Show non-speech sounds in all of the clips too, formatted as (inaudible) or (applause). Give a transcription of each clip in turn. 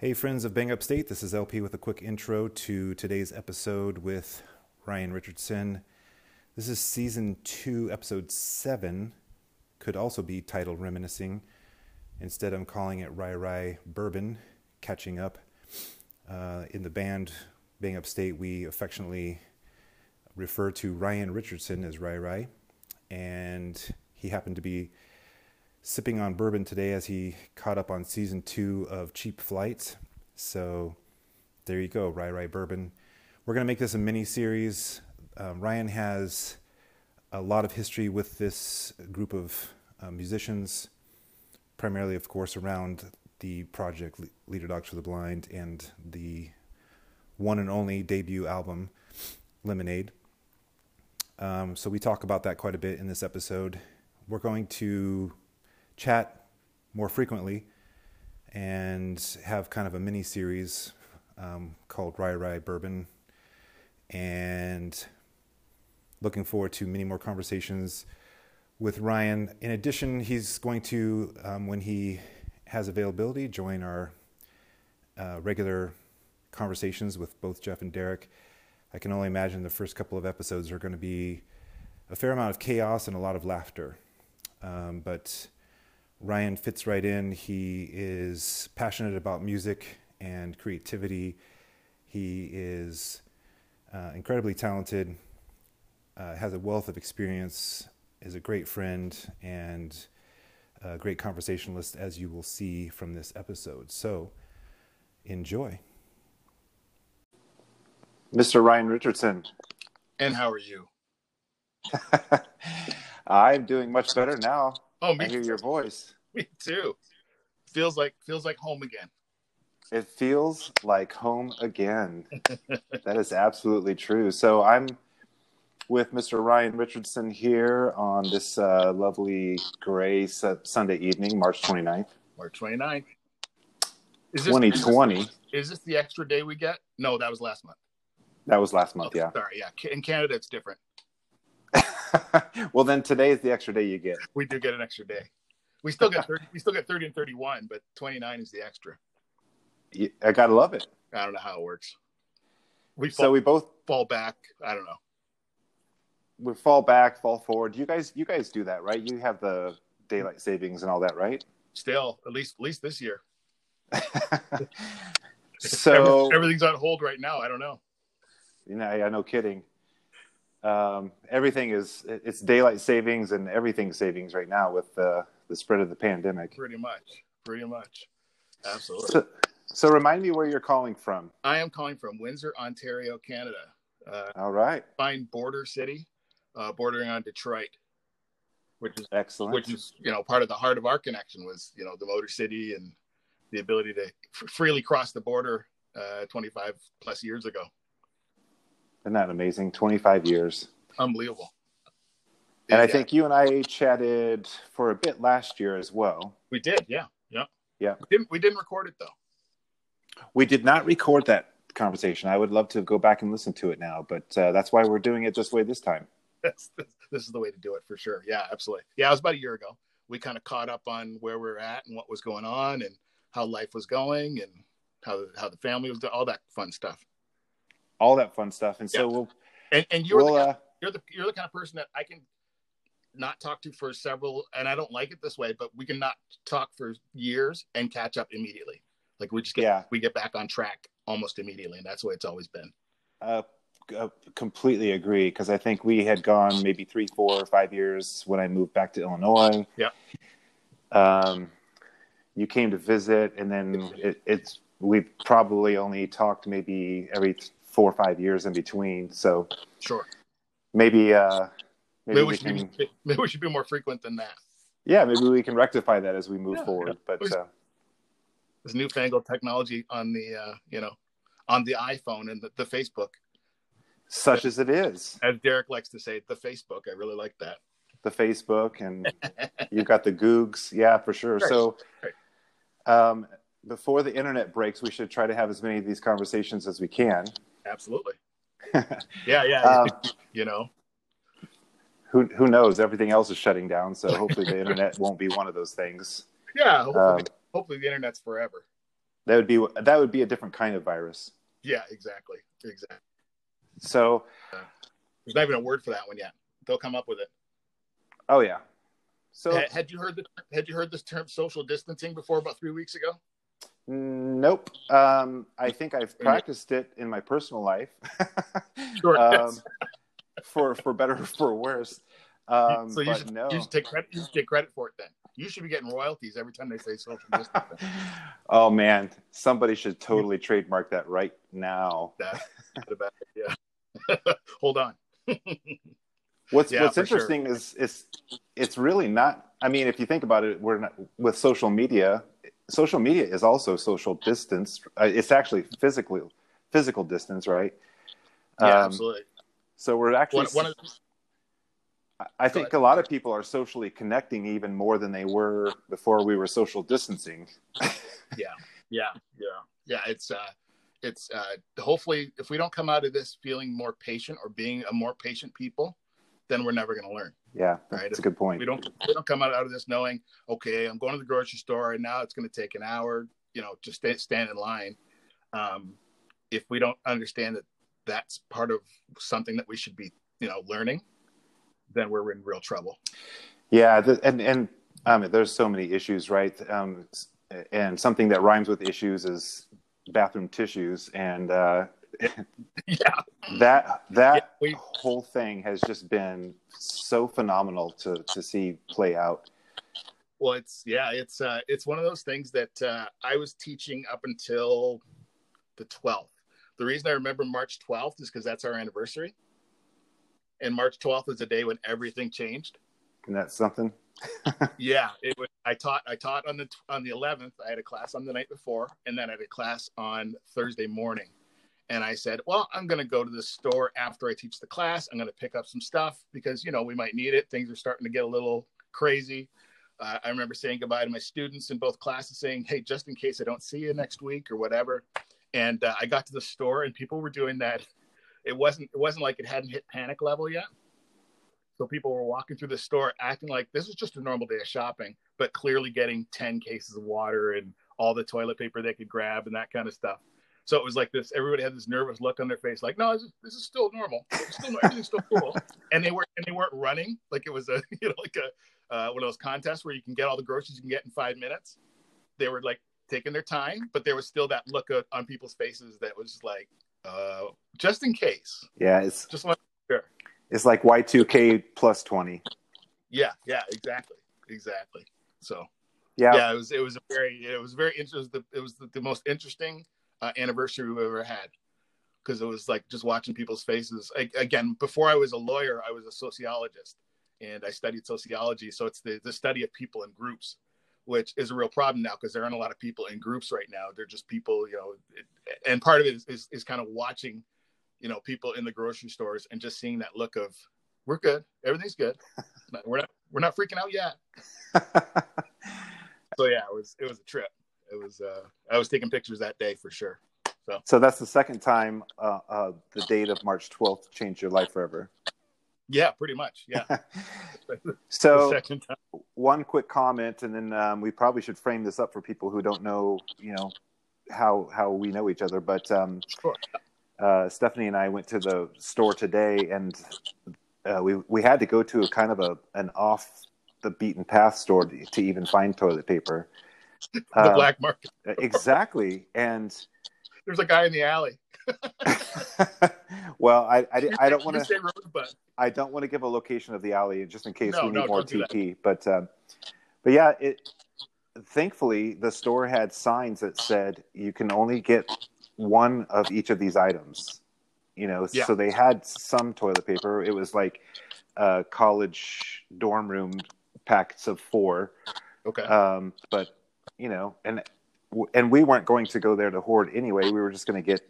Hey, friends of Bang Up State, this is LP with a quick intro to today's episode with Ryan Richardson. This is season two, episode seven, could also be titled Reminiscing. Instead, I'm calling it Ryry Bourbon, catching up. Uh, in the band Bang Up State, we affectionately refer to Ryan Richardson as Ryry, and he happened to be sipping on bourbon today as he caught up on season two of Cheap Flights. So there you go, Ryry Bourbon. We're going to make this a mini series. Um, Ryan has a lot of history with this group of uh, musicians, primarily, of course, around the project Leaderdogs for the Blind and the one and only debut album, Lemonade. Um, so we talk about that quite a bit in this episode. We're going to chat more frequently and have kind of a mini series um, called Ryry Bourbon. And looking forward to many more conversations with Ryan. In addition, he's going to, um, when he has availability, join our uh, regular conversations with both Jeff and Derek. I can only imagine the first couple of episodes are going to be a fair amount of chaos and a lot of laughter. Um, but Ryan fits right in. He is passionate about music and creativity. He is uh, incredibly talented, uh, has a wealth of experience, is a great friend, and a great conversationalist, as you will see from this episode. So, enjoy. Mr. Ryan Richardson. And how are you? (laughs) I'm doing much better now. Oh, me I hear too. your voice. (laughs) Me too. Feels like feels like home again. It feels like home again. (laughs) that is absolutely true. So I'm with Mr. Ryan Richardson here on this uh, lovely gray su- Sunday evening, March 29th, March 29th. Is 2020. Is this, is this the extra day we get? No, that was last month. That was last month, Oh, yeah. Sorry, yeah. In Canada, it's different. (laughs) well, then today is the extra day you get. We do get an extra day. We still get 30, we still get 30 and 31, but 29 is the extra. I gotta love it. I don't know how it works. We fall, So we both fall back. I don't know. we fall back, fall forward. You guys, you guys do that, right? You have the daylight savings and all that, right? Still, at least at least this year. (laughs) so Every- everything's on hold right now. I don't know. You know, yeah, no kidding. Um, everything is it's daylight savings and everything savings right now with uh, the spread of the pandemic. Pretty much. Pretty much. Absolutely. So, so remind me where you're calling from. I am calling from Windsor, Ontario, Canada. Uh, All right, fine border city, uh, bordering on Detroit, which is excellent. which is you know part of the heart of our connection was you know the Motor City and the ability to f- freely cross the border uh, 25 plus years ago. Isn't that amazing? 25 years. Unbelievable. And I Yeah, think you and I chatted for a bit last year as well. we did. Yeah, yeah, Yeah. We didn't, we didn't record it though. We did not record that conversation. I would love to go back and listen to it now, but uh, that's why we're doing it this way this time. That's, (laughs) this, this is the way to do it for sure. Yeah, absolutely. Yeah, it was about a year ago. We kind of caught up on where we are at and what was going on and how life was going and how how the family was doing, all that fun stuff. All that fun stuff. And so Yeah. we'll, And and you're we'll the uh, you're the you're the kind of person that I can not talk to for several and I don't like it this way, but we can not talk for years and catch up immediately. Like we just get Yeah. we get back on track almost immediately, and that's the way it's always been. uh, uh, completely agree because I think we had gone maybe three, four, or five years when I moved back to Illinois. Yeah. Um, you came to visit, and then it, it's we probably only talked maybe every four or five years in between. So Sure. maybe uh, maybe, Maybe, we we should can be (laughs) maybe we should be more frequent than that. yeah maybe we can rectify that as we move Yeah, forward. yeah. But uh, This newfangled technology on the uh, you know on the iPhone and the, the Facebook, such as it is, as Derek likes to say, the Facebook. I really like that. the Facebook and (laughs) you've got the Googs, yeah, for sure. Right. So. Right. Um, before the internet breaks, we should try to have as many of these conversations as we can. Absolutely. (laughs) Yeah, yeah. Um, you know, who who knows? Everything else is shutting down, so hopefully the internet won't be one of those things. yeah. Hopefully, Um, hopefully the internet's forever. That would be that would be a different kind of virus. Yeah, exactly, exactly. So there's not even a word for that one yet. They'll come up with it. Oh yeah. So had, had you heard the had you heard this term social distancing before about three weeks ago? Nope. Um, I think I've practiced it in my personal life. (laughs) sure. um, (laughs) for for better or for worse. Um, so you should, no. you should take credit. You should take credit for it then. You should be getting royalties every time they say social distancing. (laughs) oh man, somebody should totally trademark that right now. That's a bad idea. Hold on. what's yeah, What's interesting sure. is is it's really not. I mean, if you think about it, we're not with social media. Social media is also social distance. Uh, it's actually physically physical distance, right? Yeah, um, absolutely. So we're actually. One, one of, I think a lot of people are socially connecting even more than they were before we were social distancing. (laughs) yeah, yeah, yeah, yeah. It's uh, it's uh, hopefully if we don't come out of this feeling more patient or being a more patient people, then we're never going to learn. Yeah, right. That's if a good point. We don't we don't come out, out of this knowing, okay, I'm going to the grocery store and now it's going to take an hour. You know, just stay, stand in line. Um, if we don't understand that that's part of something that we should be, you know, learning, then we're in real trouble. Yeah, the, and and um, there's so many issues, right? Um, and something that rhymes with issues is bathroom tissues, and uh, (laughs) yeah, that that yeah, whole thing has just been so phenomenal to to see play out. Well, it's yeah, it's uh, it's one of those things that uh, I was teaching up until the 12th. The reason I remember March 12th is because that's our anniversary and March 12th is the day when everything changed. And that's something. (laughs) yeah, it was. I taught. I taught on the on the 11th. I had a class on the night before, and then I had a class on Thursday morning. And I said, "Well, I'm going to go to the store after I teach the class. I'm going to pick up some stuff because you know we might need it. Things are starting to get a little crazy." Uh, I remember saying goodbye to my students in both classes, saying, "Hey, just in case I don't see you next week or whatever." And uh, I got to the store, and people were doing that it wasn't it wasn't like it hadn't hit panic level yet. So people were walking through the store acting like this is just a normal day of shopping, but clearly getting 10 cases of water and all the toilet paper they could grab and that kind of stuff. So it was like this. Everybody had this nervous look on their face, like, "No, this is, this is still normal. It's still everything's still cool." (laughs) And they weren't and they weren't running like it was a (laughs) you know like a uh, one of those contests where you can get all the groceries you can get in five minutes. They were like taking their time, but there was still that look of, on people's faces that was like, uh, just in case. Yeah, it's just like sure. It's like Y two K plus twenty. Yeah, yeah, exactly, exactly. So yeah, yeah, it was it was a very it was very interesting. It was the, the most interesting uh, anniversary we've ever had because it was like just watching people's faces. I, again, before I was a lawyer, I was a sociologist and I studied sociology. So it's the the study of people in groups which is a real problem now because there aren't a lot of people in groups right now. They're just people, you know, it, and part of it is, is, is kind of watching, you know, people in the grocery stores and just seeing that look of, we're good, everything's good, (laughs) we're not we're not freaking out yet. (laughs) so yeah, it was it was a trip. It was uh, I was taking pictures that day for sure. So so that's the second time uh, uh, the date of March twelfth changed your life forever. Yeah, pretty much. Yeah. (laughs) (laughs) so one quick comment, and then um, we probably should frame this up for people who don't know, you know, how how we know each other. But um, sure. uh, Stephanie and I went to the store today, and uh, we we had to go to a kind of a an off the beaten path store to, to even find toilet paper. (laughs) the uh, black market. exactly, and (laughs) there's a guy in the alley. (laughs) well, I, I, I don't want to. I don't want to give a location of the alley just in case no, we need no, more TP. But um, but yeah, it. Thankfully, the store had signs that said you can only get one of each of these items. You know, yeah. so they had some toilet paper. It was like uh, college dorm room packets of four. Okay. Um, but you know, and and we weren't going to go there to hoard anyway. We were just going to get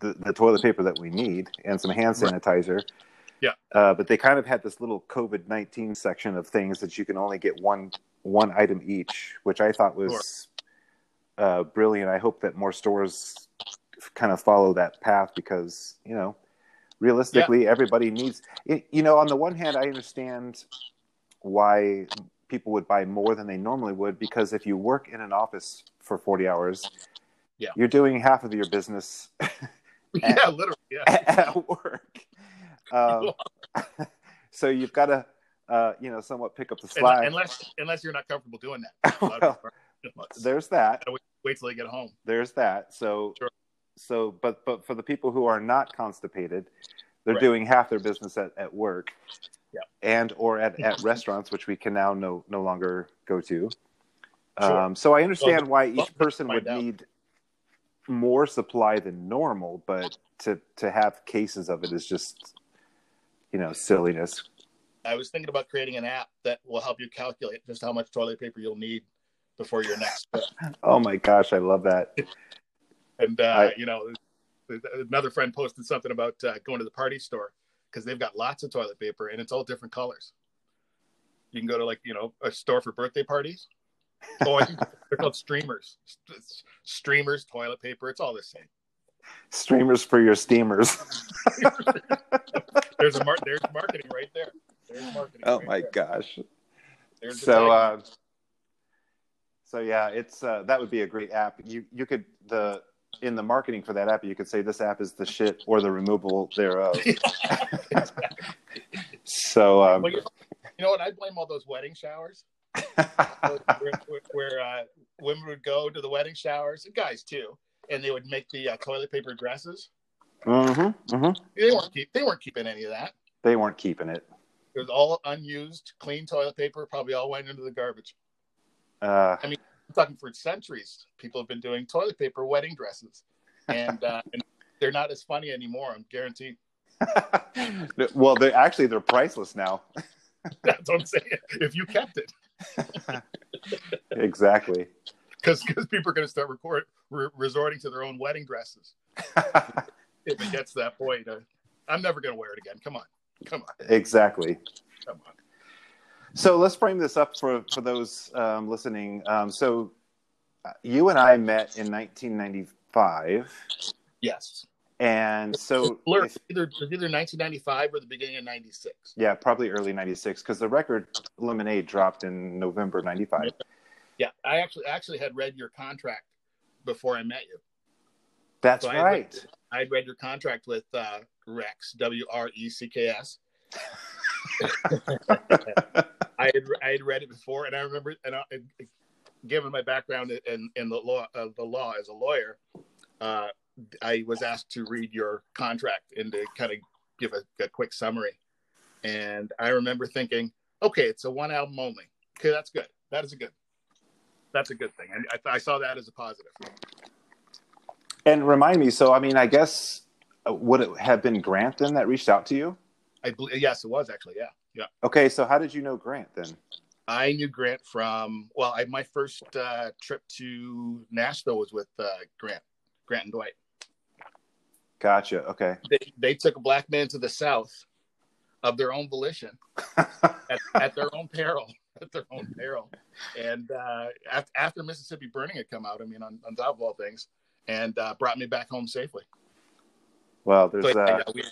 the, the toilet paper that we need and some hand sanitizer. Right. Yeah. Uh, but they kind of had this little COVID nineteen section of things that you can only get one one item each, which I thought was sure. uh, brilliant. I hope that more stores kind of follow that path because you know, realistically, yeah. everybody needs. You know, on the one hand, I understand why people would buy more than they normally would because if you work in an office for 40 hours, Yeah. you're doing half of your business (laughs) yeah, literally. Yeah. (laughs) at work. Um, (laughs) so you've got to, uh, you know, somewhat pick up the slack. Unless unless you're not comfortable doing that. A lot of Well. There's that. Wait till they get home. There's that. So, Sure. so, but but for the people who are not constipated, they're Right. doing half their business at, at work, Yeah. and or at, at restaurants, which we can now no no longer go to. Sure. Um, so I understand Well, why each person would out. need more supply than normal, but to to have cases of it is just, you know, silliness. I was thinking about creating an app that will help you calculate just how much toilet paper you'll need before your next. (laughs) Oh my gosh, I love that. And uh, I- you know, another friend posted something about uh, going to the party store because they've got lots of toilet paper and it's all different colors. You can go to like you know a store for birthday parties. Oh, (laughs) they're called streamers. It's streamers, toilet paper. It's all the same. Streamers for your steamers. (laughs) (laughs) There's a mar- there's marketing right there. There's marketing. oh right my there. gosh. There's so uh so yeah it's uh that would be a great app you you could the in the marketing for that app you could say this app is the shit or the removal thereof (laughs) so um Well, you, know, you know what? I blame all those wedding showers where, (laughs) where, where uh, women would go to the wedding showers, and guys too, and they would make the uh, toilet paper dresses. hmm hmm They weren't keep, they weren't keeping any of that. they weren't keeping it It was all unused, clean toilet paper. Probably all went into the garbage. uh I'm talking for centuries. People have been doing toilet paper wedding dresses, and, uh, and they're not as funny anymore. I'm guaranteed. (laughs) well they actually they're priceless now (laughs) That's what I'm saying. If you kept it, (laughs) exactly because people are going to start record, re- resorting to their own wedding dresses. if it gets to that point, uh, I'm never going to wear it again. Come on, come on, exactly come on. So let's frame this up for for those um, listening. Um, so uh, you and I met in 1995, Yes. and so Blur, if- either either 1995 or the beginning of '96. yeah, probably early '96 because the record Lemonade dropped in November '95. Yeah, I actually actually had read your contract before I met you. That's So I right. I'd read your contract with uh, Rex W R E C K S. (laughs) (laughs) I had I had read it before, and I remember, and I, given my background in in the law uh, the law as a lawyer, uh, I was asked to read your contract and to kind of give a, a quick summary. And I remember thinking, okay, it's a one album only. Okay, that's good. That is a good. That's a good thing. And I, I saw that as a positive. And remind me. So I mean, I guess uh, would it have been Grant then that reached out to you? I believe, yes, it was actually. Yeah, yeah. Okay, so how did you know Grant then? I knew Grant from well, I, my first uh, trip to Nashville was with uh, Grant, Grant and Dwight. Gotcha. Okay. They they took a black man to the south of their own volition (laughs) at, at their own peril, (laughs) at their own peril. And uh, after, after Mississippi Burning had come out, I mean, on, on top of all things, and uh, brought me back home safely. well, there's So, uh, yeah, we,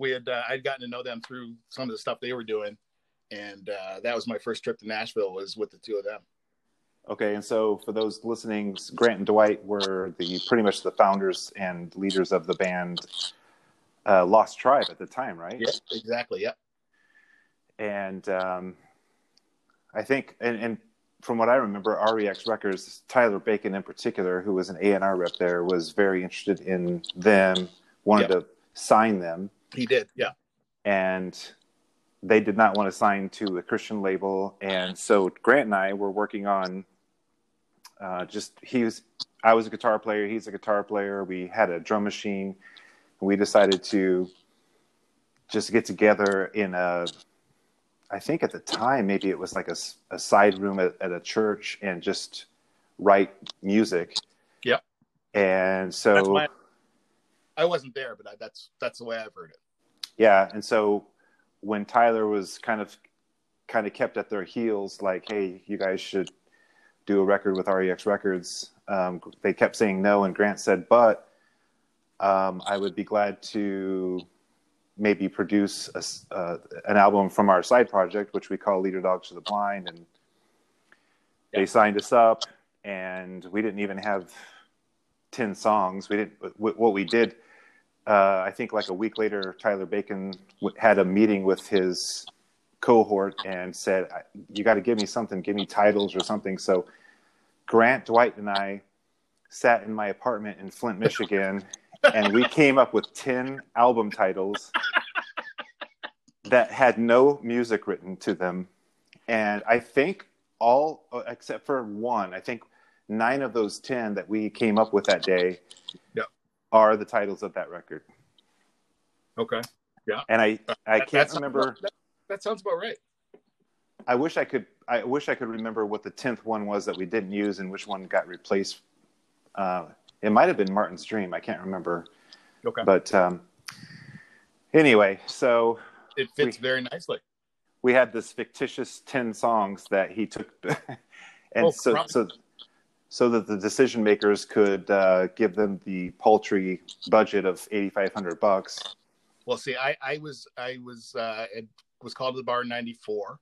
we had uh, I'd gotten to know them through some of the stuff they were doing, and uh, that was my first trip to Nashville was with the two of them. Okay, and so for those listening, Grant and Dwight were the pretty much the founders and leaders of the band uh, Lost Tribe at the time, right? Yeah, exactly. Yep. And um, I think, and, and from what I remember, REX Records, Tyler Bacon in particular, who was an A and R rep there, was very interested in them, wanted Yep. to sign them, He did. Yeah. and they did not want to sign to a Christian label, and so Grant and I were working on uh, just he was I was a guitar player, he's a guitar player. We had a drum machine, and we decided to just get together in a I think at the time maybe it was like a side room at, at a church and just write music. Yep. And so. I wasn't there, but I, that's that's the way I've heard it. yeah, and so when Tyler was kind of kind of kept at their heels, like, "Hey, you guys should do a record with REX Records," um, they kept saying no, and Grant said, "But um, I would be glad to maybe produce a, uh, an album from our side project, which we call Leaderdogs to the Blind, and they signed us up, and we didn't even have ten songs. We didn't. What we did, uh, I think, like a week later, Tyler Bacon had a meeting with his cohort and said, "You got to give me something. Give me titles or something." So Grant, Dwight, and I sat in my apartment in Flint, (laughs) Michigan, and we came up with 10 album titles that had no music written to them. And I think all, except for one, I think nine of those 10 that we came up with that day yep. Are the titles of that record. Okay. Yeah. And I, I can't that remember. About, that, that sounds about right. I wish I could. I wish I could remember what the tenth one was that we didn't use and which one got replaced. Uh, it might have been Martin's Dream. I can't remember. Okay. But um, anyway, so it fits we, very nicely. We had this fictitious ten songs that he took, (laughs) and oh, so so so that the decision makers could uh, give them the paltry budget of eighty five hundred bucks. Well, see, I, I was I was uh, was called to the bar in '94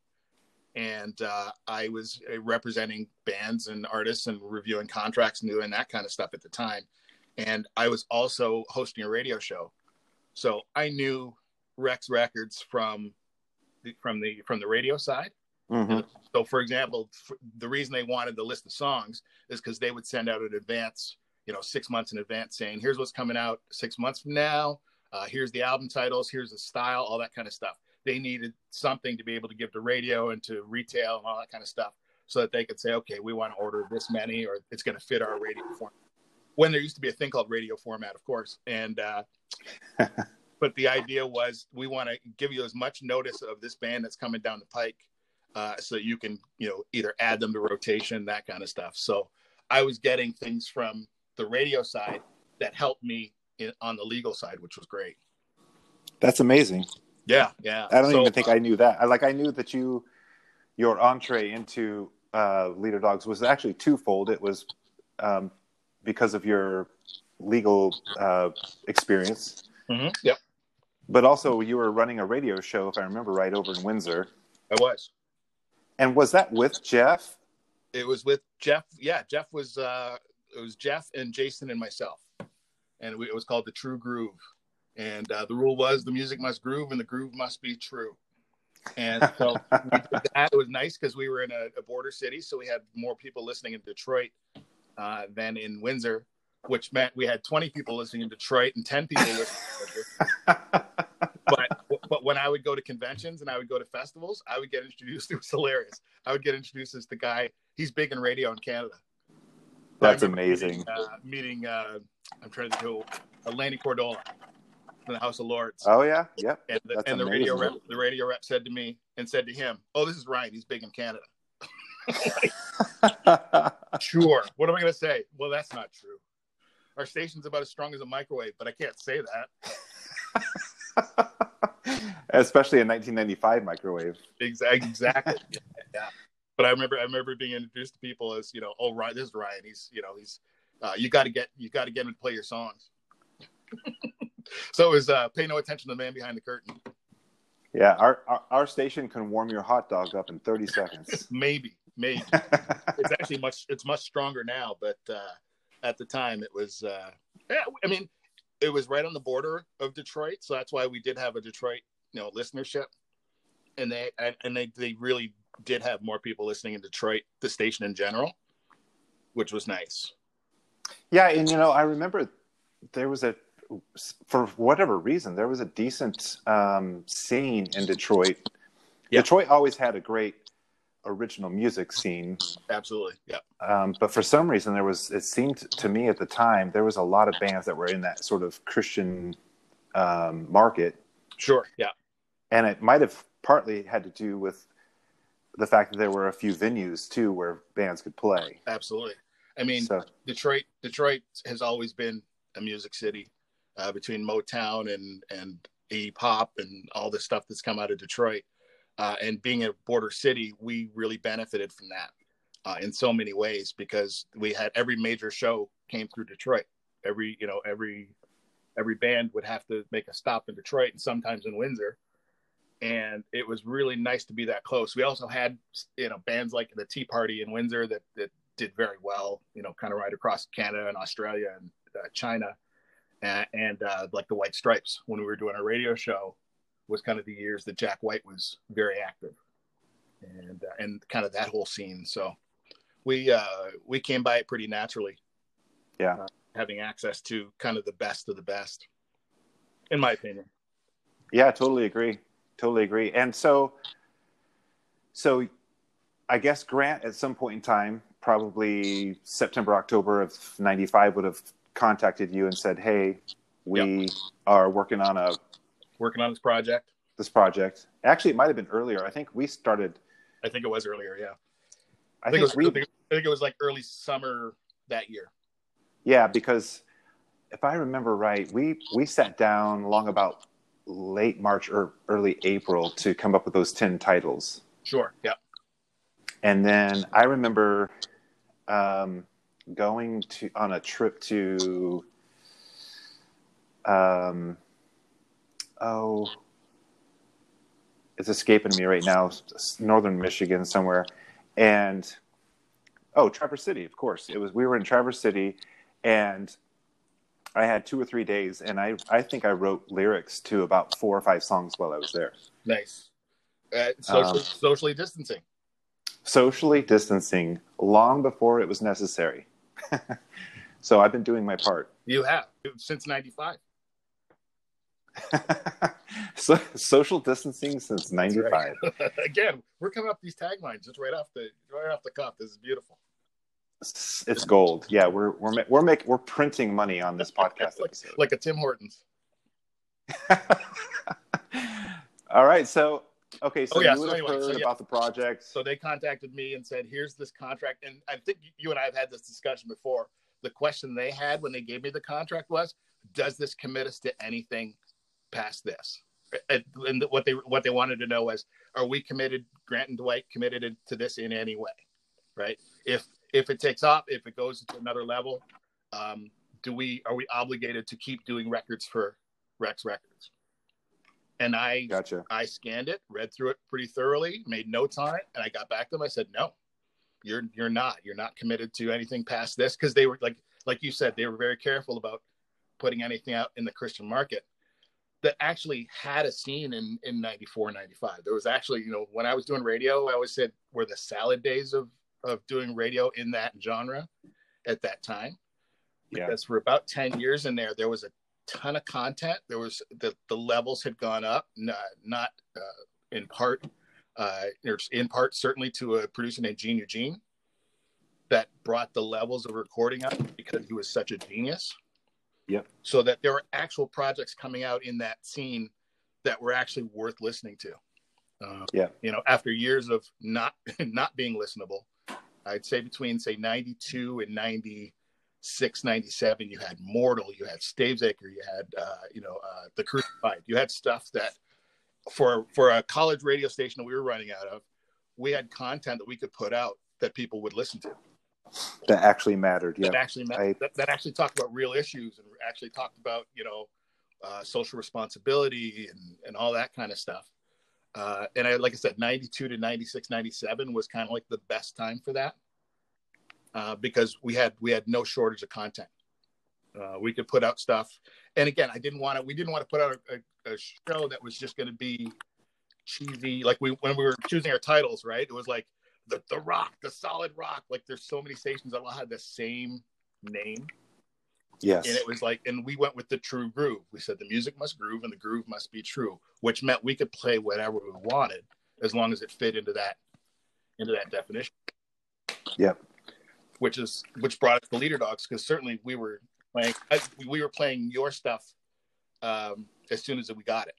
and uh, I was uh, representing bands and artists and reviewing contracts new and doing that kind of stuff at the time. And I was also hosting a radio show, so I knew Rex Records from the, from the from the radio side. Mm-hmm. So, for example, the reason they wanted the list of songs is because they would send out an advance, you know, six months in advance, saying, "Here's what's coming out six months from now. Uh, here's the album titles. Here's the style, all that kind of stuff." they needed something to be able to give to radio and to retail and all that kind of stuff so that they could say, okay, we want to order this many or it's going to fit our radio format. When there used to be a thing called radio format, of course. And, uh, (laughs) but the idea was we want to give you as much notice of this band that's coming down the pike uh, so that you can, you know, either add them to rotation, that kind of stuff. So I was getting things from the radio side that helped me in, on the legal side, which was great. That's amazing. Yeah, yeah. I don't so, even think uh, I knew that. I, like I knew that you your entree into uh, Leaderdogs was actually twofold. It was um, because of your legal uh, experience. Mm-hmm. Yep. But also, you were running a radio show, if I remember right, over in Windsor. I was. And was that with Jeff? It was with Jeff. Yeah, Jeff was. Uh, it was Jeff and Jason and myself, and we, it was called the True Groove and uh, the rule was the music must groove and the groove must be true. And so that. It was nice because we were in a, a, border city, so we had more people listening in Detroit uh, than in Windsor, which meant we had 20 people listening in Detroit and 10 people listening. (laughs) but when I would go to conventions and I would go to festivals, I would get introduced. (laughs) It was hilarious. I would get introduced as the guy. He's big in radio in Canada. That's amazing. Meeting, uh, meeting uh, I'm trying to do uh, Lanny Cordola in the House of Lords. Oh yeah, yep. And the, and the radio rep, the radio rep said to me and said to him, "Oh, this is Ryan. He's big in Canada." (laughs) sure. What am I going to say? Well, that's not true. Our station's about as strong as a microwave, but I can't say that. (laughs) Especially a 1995 microwave. Exactly. (laughs) Yeah. But I remember, I remember being introduced to people as you know, oh, Ryan, this is Ryan. He's, you know, he's, uh, you got to get, you got to get him to play your songs (laughs) so it was uh, pay no attention to the man behind the curtain. Yeah, our, our, our station can warm your hot dog up in thirty seconds. (laughs) maybe, maybe it's actually much it's much stronger now, but uh, at the time it was. Uh, yeah, I mean, it was right on the border of Detroit, so that's why we did have a Detroit, you know, listenership, and they and they they really did have more people listening in Detroit, the station in general, which was nice. Yeah, and you know, I remember there was a for whatever reason, there was a decent um, scene in Detroit. Yep. Detroit always had a great original music scene. Absolutely, yeah. Um, but for some reason, there was. It seemed to me at the time there was a lot of bands that were in that sort of Christian um, market. Sure, yeah. And it might have partly had to do with the fact that there were a few venues too where bands could play. Absolutely. I mean, so, Detroit. Detroit has always been a music city uh, between Motown and and E pop and all the stuff that's come out of Detroit. Uh, and being a border city, we really benefited from that uh, in so many ways because we had every major show came through Detroit. Every you know every every band would have to make a stop in Detroit and sometimes in Windsor. And it was really nice to be that close. We also had, you know, bands like the Tea Party in Windsor that, that did very well, you know, kind of right across Canada and Australia and uh, China. And, and uh, like the White Stripes, when we were doing our radio show, was kind of the years that Jack White was very active, and uh, and kind of that whole scene. So we uh, we came by it pretty naturally. Yeah, uh, having access to kind of the best of the best, in my opinion. Yeah, totally agree. Totally agree. And so, so I guess Grant at some point in time, probably September, October of '95, would have contacted you and said, "Hey, we yep. are working on a working on this project." This project. Actually, it might have been earlier. I think we started. I think it was earlier. Yeah. I, I think, think, it was, we, I think it was like early summer that year. Yeah, because if I remember right, we we sat down long about late March or early April to come up with those ten titles. Sure. Yeah. And then I remember um, going to on a trip to um, oh it's escaping me right now northern michigan somewhere and oh traverse city of course it was we were in traverse city and i had two or three days and i i think i wrote lyrics to about four or five songs while i was there nice uh, social, um, socially distancing socially distancing long before it was necessary (laughs) so I've been doing my part. You have since '95. (laughs) so, social distancing since '95. Right. (laughs) Again, we're coming up these taglines just right off the right off the cuff. This is beautiful. It's gold. Yeah, we're we're we're making we're printing money on this (laughs) podcast like, like a Tim Hortons. (laughs) All right, so Okay, so oh, yeah. you so anyway, heard so, yeah. about the project. So they contacted me and said, "Here's this contract." And I think you and I have had this discussion before. The question they had when they gave me the contract was, "Does this commit us to anything past this?" And what they what they wanted to know was, "Are we committed? Grant and Dwight committed to this in any way?" Right? If if it takes off, if it goes to another level, um, do we are we obligated to keep doing records for Rex Records? And I gotcha. I scanned it, read through it pretty thoroughly, made notes on it, and I got back to them. I said, "No, you're you're not. You're not committed to anything past this." Because they were like like you said, they were very careful about putting anything out in the Christian market that actually had a scene in in 94 95 there was actually you know when i was doing radio i always said were the salad days of of doing radio in that genre at that time because yeah. for about 10 years in there there was a ton of content. There was the the levels had gone up, not, not uh, in part, uh, in part certainly to a producer named Gene Eugene that brought the levels of recording up because he was such a genius. Yep. So that there were actual projects coming out in that scene that were actually worth listening to. Uh, yeah. You know, after years of not (laughs) not being listenable, I'd say between say 92 and 90 697 you had mortal you had stavesacre you had uh, you know uh, the crucified. You had stuff that for for a college radio station that we were running out of we had content that we could put out that people would listen to. That actually mattered yeah. That actually mattered, I... that, that, actually talked about real issues and actually talked about you know uh, social responsibility and and all that kind of stuff uh, and I, like I said, 92 to 96, 97 was kind of like the best time for that uh, because we had we had no shortage of content. Uh, we could put out stuff, and again, I didn't want to. We didn't want to put out a, a, a show that was just going to be cheesy. Like we when we were choosing our titles, right? It was like the the rock, the solid rock. Like there's so many stations that all had the same name. Yes. And it was like, and we went with the true groove. We said the music must groove and the groove must be true, which meant we could play whatever we wanted as long as it fit into that into that definition. Yep which is which brought us the leader dogs because certainly we were playing we were playing your stuff um, as soon as we got it.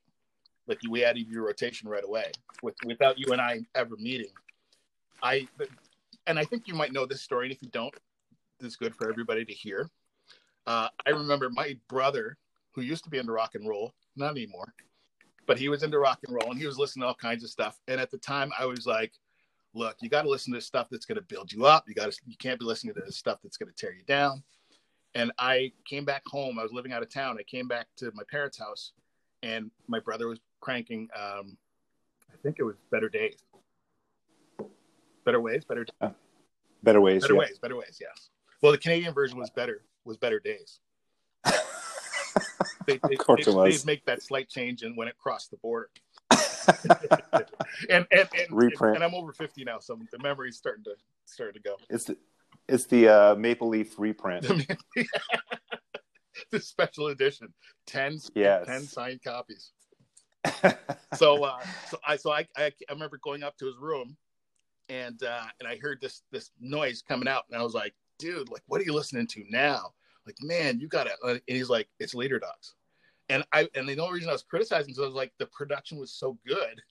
Like we added your rotation right away with, without you and I ever meeting. I and I think you might know this story, and if you don't, this is good for everybody to hear. Uh, I remember my brother, who used to be into rock and roll, not anymore, but he was into rock and roll, and he was listening to all kinds of stuff. And at the time, I was like, look, you got to listen to stuff that's going to build you up. You got to, you can't be listening to the stuff that's going to tear you down. And I came back home. I was living out of town. I came back to my parents' house, and my brother was cranking. Um, I think it was Better Days, Better Ways, Better uh, Better Ways, Better yeah. Ways, Better Ways. Yes. Well, the Canadian version was better. Was Better Days. (laughs) they, they, of course they, it was. They make that slight change and when it crossed the border. (laughs) and, and, and, Reprint. and I'm over 50 now, so the memory's starting to starting to go. It's the it's the uh, Maple Leaf reprint. (laughs) the special edition, 10, Yes. 10 signed copies. So, uh, so I, so I, I, I remember going up to his room, and uh, and I heard this this noise coming out, and I was like, dude, like, what are you listening to now? Like, man, you gotta. uh," And he's like, it's Leaderdogs, and I and the only reason I was criticizing is I was like, the production was so good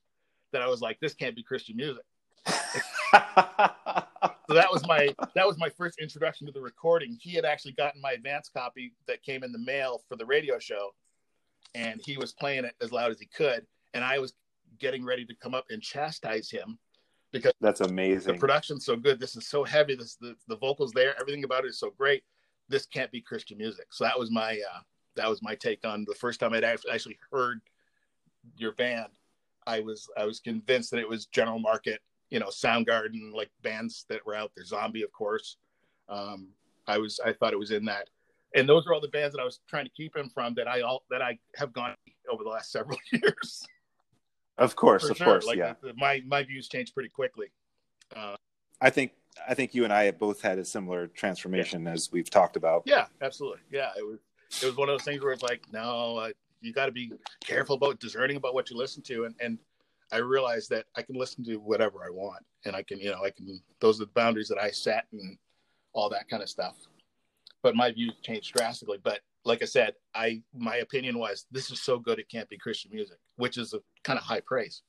that I was like, this can't be Christian music. (laughs) So that was my that was my first introduction to the recording. He had actually gotten my advance copy that came in the mail for the radio show, and he was playing it as loud as he could, and I was getting ready to come up and chastise him because That's amazing. the production's so good. This is so heavy. This the, the vocals there, everything about it is so great. This can't be Christian music. So that was my uh, that was my take on the first time I'd actually heard your band. I was I was convinced that it was general market, you know, Soundgarden, like bands that were out there. Zombie, of course. Um, I was I thought it was in that, and those are all the bands that I was trying to keep him from that I all that I have gone over the last (laughs) several years. of course, For of sure. course, like yeah. my my views changed pretty quickly. Uh, I think I think you and I have both had a similar transformation as we've talked about. Yeah, absolutely. Yeah, it was it was one of those things where it's like, no, uh, you got to be careful about discerning about what you listen to, and and I realized that I can listen to whatever I want, and I can, you know, I can. Those are the boundaries that I set, and all that kind of stuff. But my views changed drastically. But like I said, I my opinion was this is so good it can't be Christian music, which is a kind of high praise.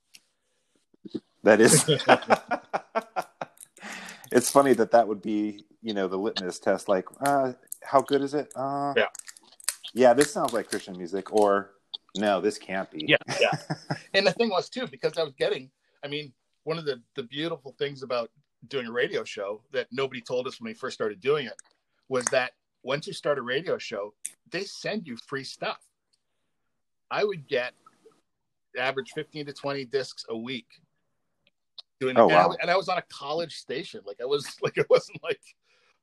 That is. (laughs) (laughs) it's funny that that would be, you know, the litmus test. Like, uh, how good is it? Uh, Yeah. Yeah, this sounds like Christian music, or no, this can't be. Yeah, yeah. (laughs) and the thing was too, because I was getting, I mean, one of the the beautiful things about doing a radio show that nobody told us when we first started doing it was that once you start a radio show, they send you free stuff. I would get average 15 to 20 discs a week doing Oh, and, I, wow. and I was on a college station. Like i was (laughs) like it wasn't like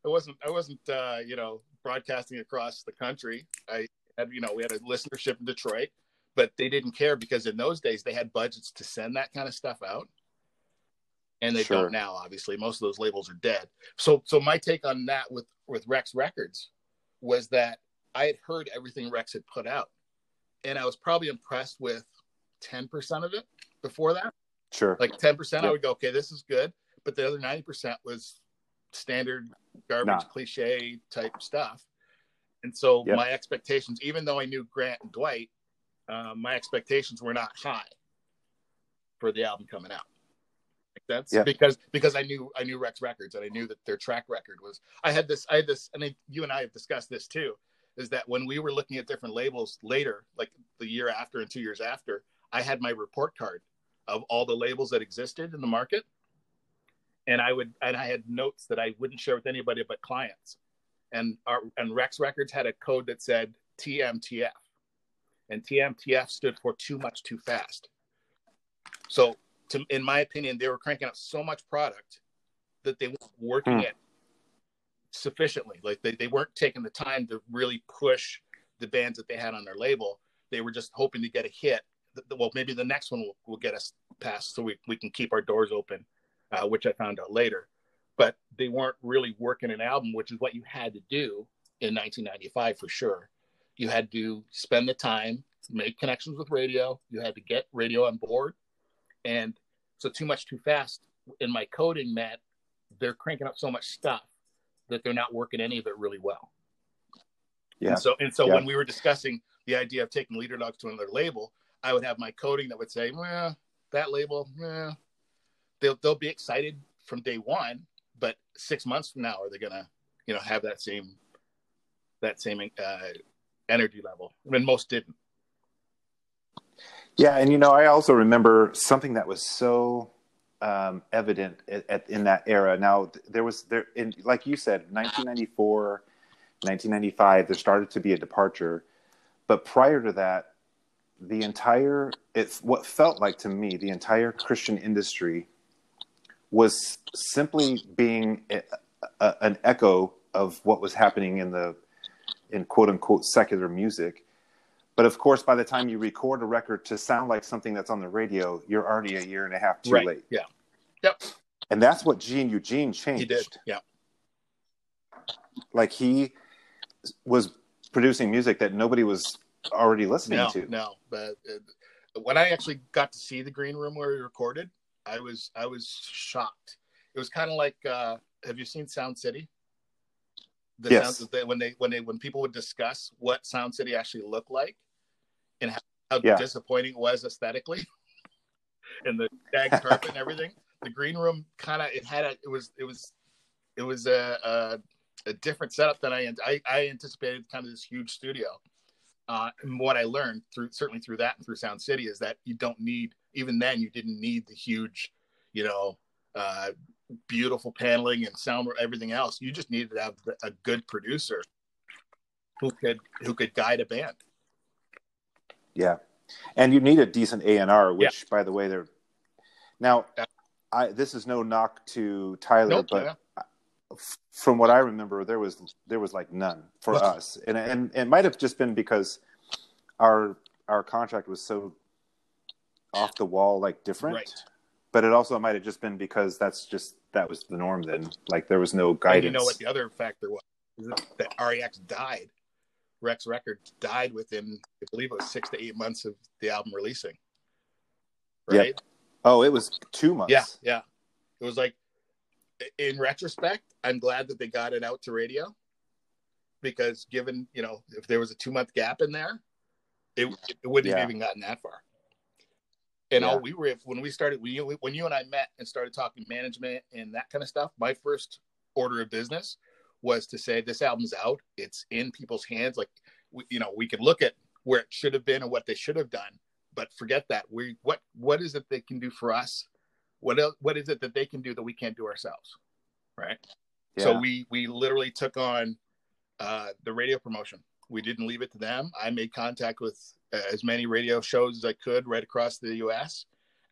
i wasn't i wasn't uh you know broadcasting across the country. I had you know we had a listenership in detroit but they didn't care because in those days they had budgets to send that kind of stuff out. And they Sure. don't now obviously. Most of those labels are dead. So so my take on that with with rex records was that i had heard everything rex had put out and i was probably impressed with 10% of it before that Sure. like 10% i would go okay this is good but the other 90% was standard garbage Nah. cliche type stuff and so Yep. my expectations even though i knew grant and dwight uh, my expectations were not high for the album coming out sense? Yep. because because i knew i knew rex records and i knew that their track record was i had this i had this and I, you and i have discussed this too is that when we were looking at different labels later like the year after and two years after i had my report card of all the labels that existed in the market. And i would and i had notes that i wouldn't share with anybody but clients. And our and rex records had a code that said tmtf and tmtf stood for too much too fast. So to, in my opinion they were cranking out so much product that they weren't working Hmm. it sufficiently. Like they, they weren't taking the time to really push the bands that they had on their label. They were just hoping to get a hit well maybe the next one will, will get us past so we, we can keep our doors open uh, which i found out later. But they weren't really working an album which is what you had to do in 1995 for sure. You had to spend the time make connections with radio. You had to get radio on board. And so too much too fast in my coding meant they're cranking up so much stuff that they're not working any of it really well. Yeah. and so and so Yeah. when we were discussing the idea of taking leader dogs to another label i would have my coding that would say well that label eh. they'll, they'll be excited from day one but six months from now are they gonna you know have that same that same uh, energy level when most didn't Yeah, and you know, I also remember something that was so um, evident at, at, in that era. Now, there was there, in, like you said, 1994. 1995, there started to be a departure. But prior to that, the entire, it's what felt like to me, the entire Christian industry was simply being a, a, an echo of what was happening in the, in quote unquote secular music. But of course, by the time you record a record to sound like something that's on the radio, you're already a year and a half too right. late. Yeah. Yep. And that's what Gene Eugene changed. He did. Yeah. Like he was producing music that nobody was already listening No, to. no. But uh, when I actually got to see the green room where we recorded, I was I was shocked. It was kind of like uh, have you seen Sound City? The Yes. sounds that when they when they when people would discuss what Sound City actually looked like and how, how Yeah. disappointing it was aesthetically (laughs) and the jag (laughs) carpet and everything. The green room kind of it had a it was it was it was a, a a different setup than I I, I anticipated. Kind of this huge studio. Uh, and what I learned through certainly through that and through Sound City is that you don't need even then you didn't need the huge, you know, uh, beautiful paneling and sound everything else. You just needed to have a good producer who could who could guide a band. Yeah, and you need a decent A and R, which, by the way, they're now. I this is no knock to Tyler, Nope, but yeah. From what I remember, there was there was like none for us, and and it might have just been because our our contract was so off the wall, like different. Right. But it also might have just been because that's just that was the norm then. Like there was no And guidance. you know what the other factor was? Is that- REX died. Rex Records died within, I believe it was six to eight months of the album releasing. Yep. Right? Oh, it was two months. Yeah, yeah. It was like, in retrospect, I'm glad that they got it out to radio because given, you know, if there was a two month gap in there, it, it wouldn't Yeah. have even gotten that far. And Yeah. all we were, when we started, when you, when you and I met and started talking management and that kind of stuff, my first order of business was to say, this album's out. It's in people's hands. Like, we, you know, we could look at where it should have been and what they should have done, but forget that. We, what, what is it they can do for us? What else, what is it that they can do that we can't do ourselves? Right. Yeah. So we we literally took on uh, the radio promotion. We didn't leave it to them. I made contact with uh, as many radio shows as I could right across the U.S.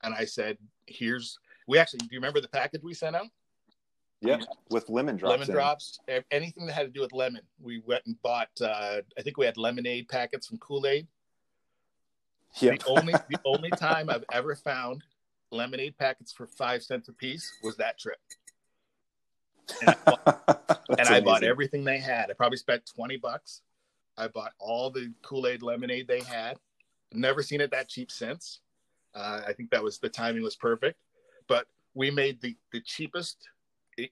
And I said, "Here's." We actually do you remember the package we sent out? Yep. With lemon drops. lemon in. drops, anything that had to do with lemon. We went and bought. Uh, I think we had lemonade packets from Kool Aid. Yep. The only (laughs) the only time I've ever found lemonade packets for five cents a piece was that trip. And I bought (laughs) and I bought everything they had. I probably spent 20 bucks. I bought all the Kool Aid lemonade they had. Never seen it that cheap since. Uh, I think that was the timing was perfect. But we made the, the cheapest,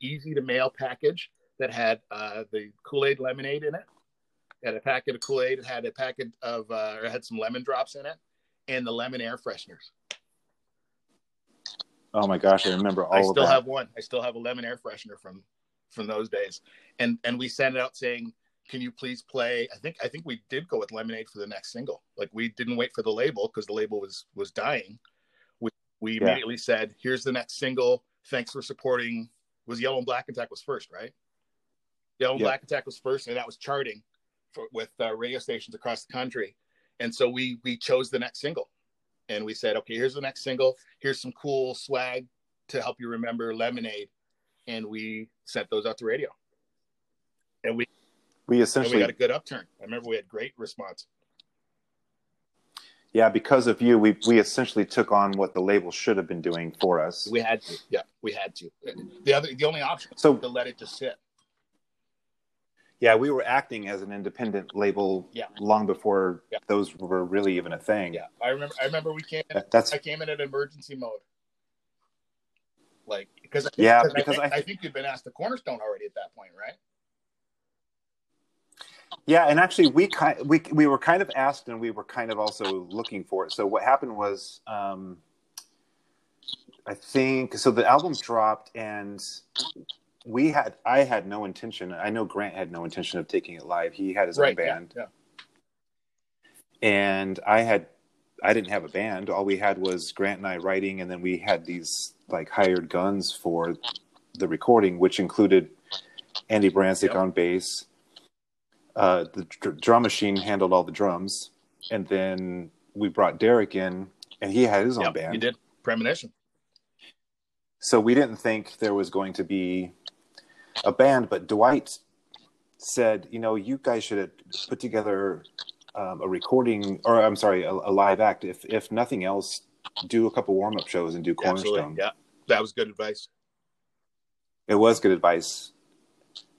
easy to mail package that had uh, the Kool Aid lemonade in it. It had a packet of Kool Aid. It had a packet of, uh, or had some lemon drops in it, and the lemon air fresheners. Oh my gosh, I remember all I still have one. I still have a lemon air freshener from from those days. And and we sent it out saying, "Can you please play?" I think I think we did go with Lemonade for the next single. Like we didn't wait for the label because the label was was dying. We we Yeah. immediately said, "Here's the next single. Thanks for supporting." Was Yellow and Black Attack was first, right? Yellow and Yeah. Black Attack was first, and that was charting for, with uh, radio stations across the country. And so we we chose the next single, and we said, "Okay, here's the next single. Here's some cool swag to help you remember Lemonade." And we sent those out to radio, and we we and we essentially, got a good upturn. I remember we had great response. yeah, because of you, we we essentially took on what the label should have been doing for us. We had to, yeah, we had to. The other, the only option So- was to let it just sit. Yeah, we were acting as an independent label Yeah. long before Yeah. those were really even a thing. Yeah, I remember. I remember we came. In, that's I came in an emergency mode. Like because Yeah, because because I, think, I- I think you'd been asked the cornerstone already at that point, right? Yeah, and actually, we kind we we were kind of asked, and we were kind of also looking for it. So what happened was, um, I think, so the album dropped, and we had I had no intention. I know Grant had no intention of taking it live. He had his own band, Yeah. and I had I didn't have a band. All we had was Grant and I writing, and then we had these like hired guns for the recording, which included Andy Bransick Yep. on bass, uh, the dr- drum machine handled all the drums, and then we brought Derek in, and he had his own Yep, band. you did premonition. So we didn't think there was going to be a band, but Dwight said, you know, you guys should put together um, a recording, or I'm sorry, a, a live act. If if nothing else, do a couple warm up shows and do Absolutely. Cornerstone. Yeah, that was good advice. It was good advice.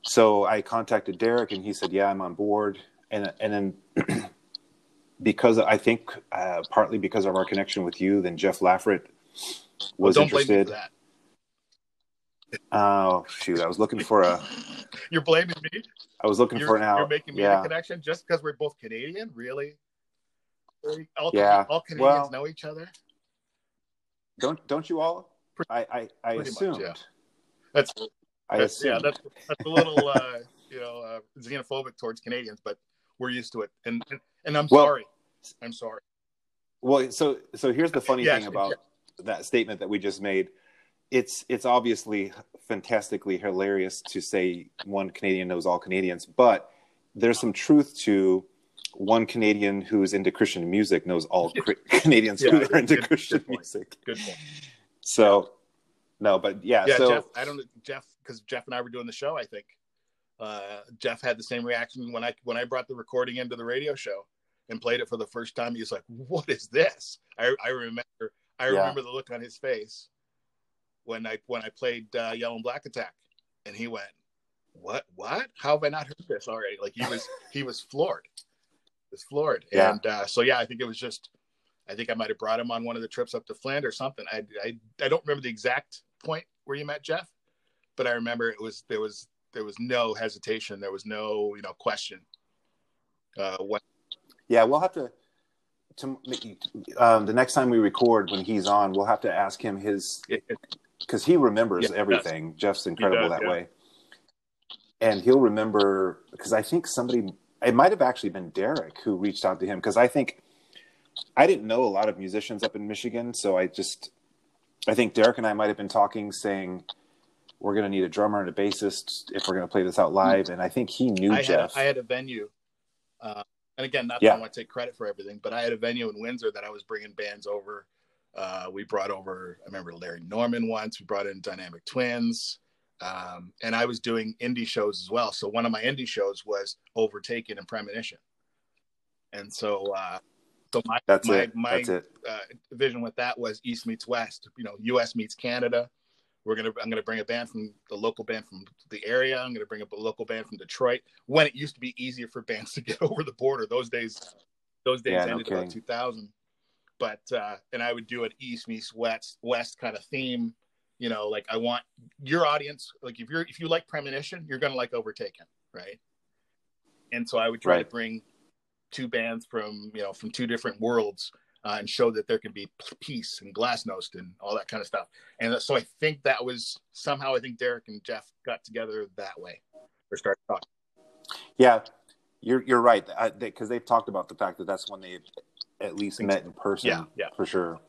So I contacted Derek, and he said, "Yeah, I'm on board." And and then (clears throat) because I think uh, partly because of our connection with you, then Jeff Laffert Well, was me interested. Oh shoot! I was looking for a. You're blaming me. I was looking You're, for an out. you're making me yeah. the connection just because we're both Canadian. Really? All, Yeah. all Canadians Well- know each other. Don't don't you all? Pretty- I I, I pretty much, assumed. yeah. That's, I that's assumed. yeah. That's that's a little uh, you know uh, xenophobic towards Canadians, but we're used to it. And and, and I'm Well- sorry. I'm sorry. Well, so so here's the funny Yeah, thing about that statement that we just made. It's it's obviously fantastically hilarious to say one Canadian knows all Canadians, but there's some truth to one Canadian who's into Christian music knows all (laughs) Canadians Yeah, who are into good- Christian good music. Good point. So no, but yeah, Yeah, so Jeff. I don't Jeff because Jeff and I were doing the show. I think uh, Jeff had the same reaction when I when I brought the recording into the radio show and played it for the first time. He was like, "What is this?" I I remember I Yeah. remember the look on his face when I when I played uh, Yellow and Black Attack, and he went, "What? What? How have I not heard this already?" Like he was he was floored. He was floored. Yeah. And uh, so yeah, I think it was just. I think I might have brought him on one of the trips up to Flint or something. I, I I don't remember the exact point where you met Jeff, but I remember it was there was there was no hesitation, there was no you know question. Uh, what yeah, we'll have to. To um, the next time we record when he's on, we'll have to ask him his because he remembers Yeah, everything. Jeff's incredible does, that yeah. way, and he'll remember because I think somebody it might have actually been Derek who reached out to him because I think I didn't know a lot of musicians up in Michigan, so I just I think Derek and I might have been talking, saying we're going to need a drummer and a bassist if we're going to play this out live, and I think he knew I had Jeff. a, I had a venue, uh, and again, not Yeah. that I want to take credit for everything, but I had a venue in Windsor that I was bringing bands over. Uh, we brought over, I remember Larry Norman once. We brought in Dynamic Twins, um, and I was doing indie shows as well. So one of my indie shows was Overtaken and Premonition, and so uh, so my That's my, it. my That's uh, vision with that was East meets West. You know, U.S. meets Canada. We're gonna I'm gonna bring a band from the local band from the area. I'm gonna bring a local band from Detroit. When it used to be easier for bands (laughs) to get over the border, those days those days Yeah, ended kidding. about 2000. But uh, and I would do an East meets West West kind of theme. You know, like I want your audience. Like if you're if you like Premonition, you're gonna like Overtaken, right? And so I would try Right. to bring two bands from you know from two different worlds uh, and show that there can be peace and glasnost and all that kind of stuff. And so I think that was somehow I think Derek and Jeff got together that way or started talking. Yeah, you're you're right because they've talked about the fact that that's when they at least met in person. Yeah, yeah. for sure.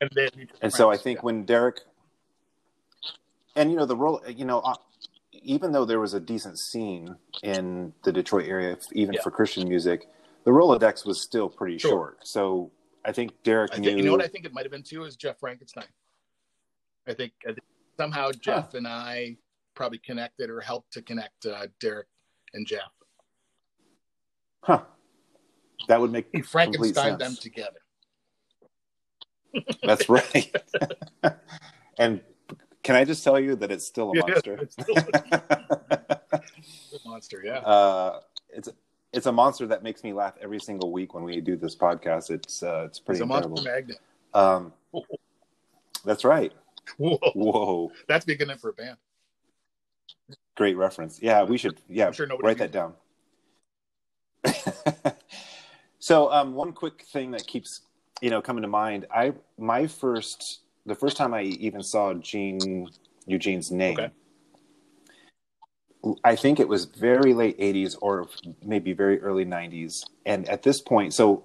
And, they And so I think yeah. when Derek, and you know the role, you know, uh, even though there was a decent scene in the Detroit area, even Yeah. for Christian music, the Rolodex was still pretty Sure. short. So I think Derek I knew. think, you know what I think it might have been too is Jeff Frankenstein. I think, I think somehow Jeff and I probably connected or helped to connect uh, Derek and Jeff. huh? That would make Frankenstein sense. them together. That's (laughs) right. (laughs) and can I just tell you that it's still a Yeah, monster? (laughs) it's still a monster, yeah. uh, it's it's a monster that makes me laugh every single week when we do this podcast. It's uh, it's pretty a monster incredible. magnet. Um, that's right. Whoa, Whoa, that's big enough for a band. great reference. Yeah, we should. Yeah, sure write that down. So, um, one quick thing that keeps you know coming to mind. I my first the first time I even saw Gene Eugene's name. Okay. I think it was very late 80s or maybe very early 90s. And at this point, so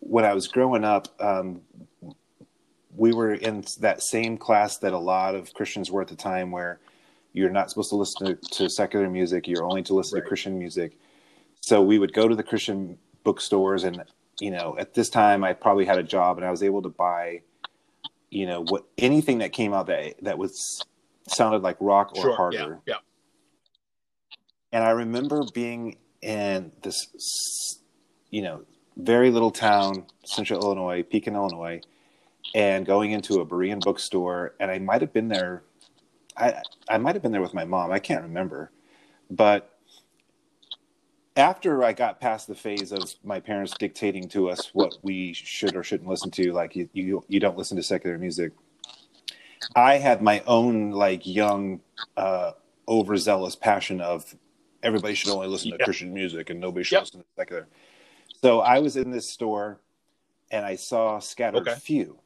when I was growing up, um, we were in that same class that a lot of Christians were at the time, where you're not supposed to listen to, to secular music, you're only to listen Right. to Christian music. so we would go to the Christian bookstores, and you know, at this time, I probably had a job, and I was able to buy, you know, what anything that came out that that was sounded like rock or Sure. harder. Yeah. Yeah. And I remember being in this, you know, very little town, central Illinois, Pekin, Illinois, and going into a Berean bookstore. And I might have been there, I, I might have been there with my mom. I can't remember. But after I got past the phase of my parents dictating to us what we should or shouldn't listen to, like you, you, you don't listen to secular music. I had my own like young, uh, overzealous passion of everybody should only listen to Yeah. Christian music and nobody should Yep. listen to secular. So I was in this store and I saw Scattered Okay. Few.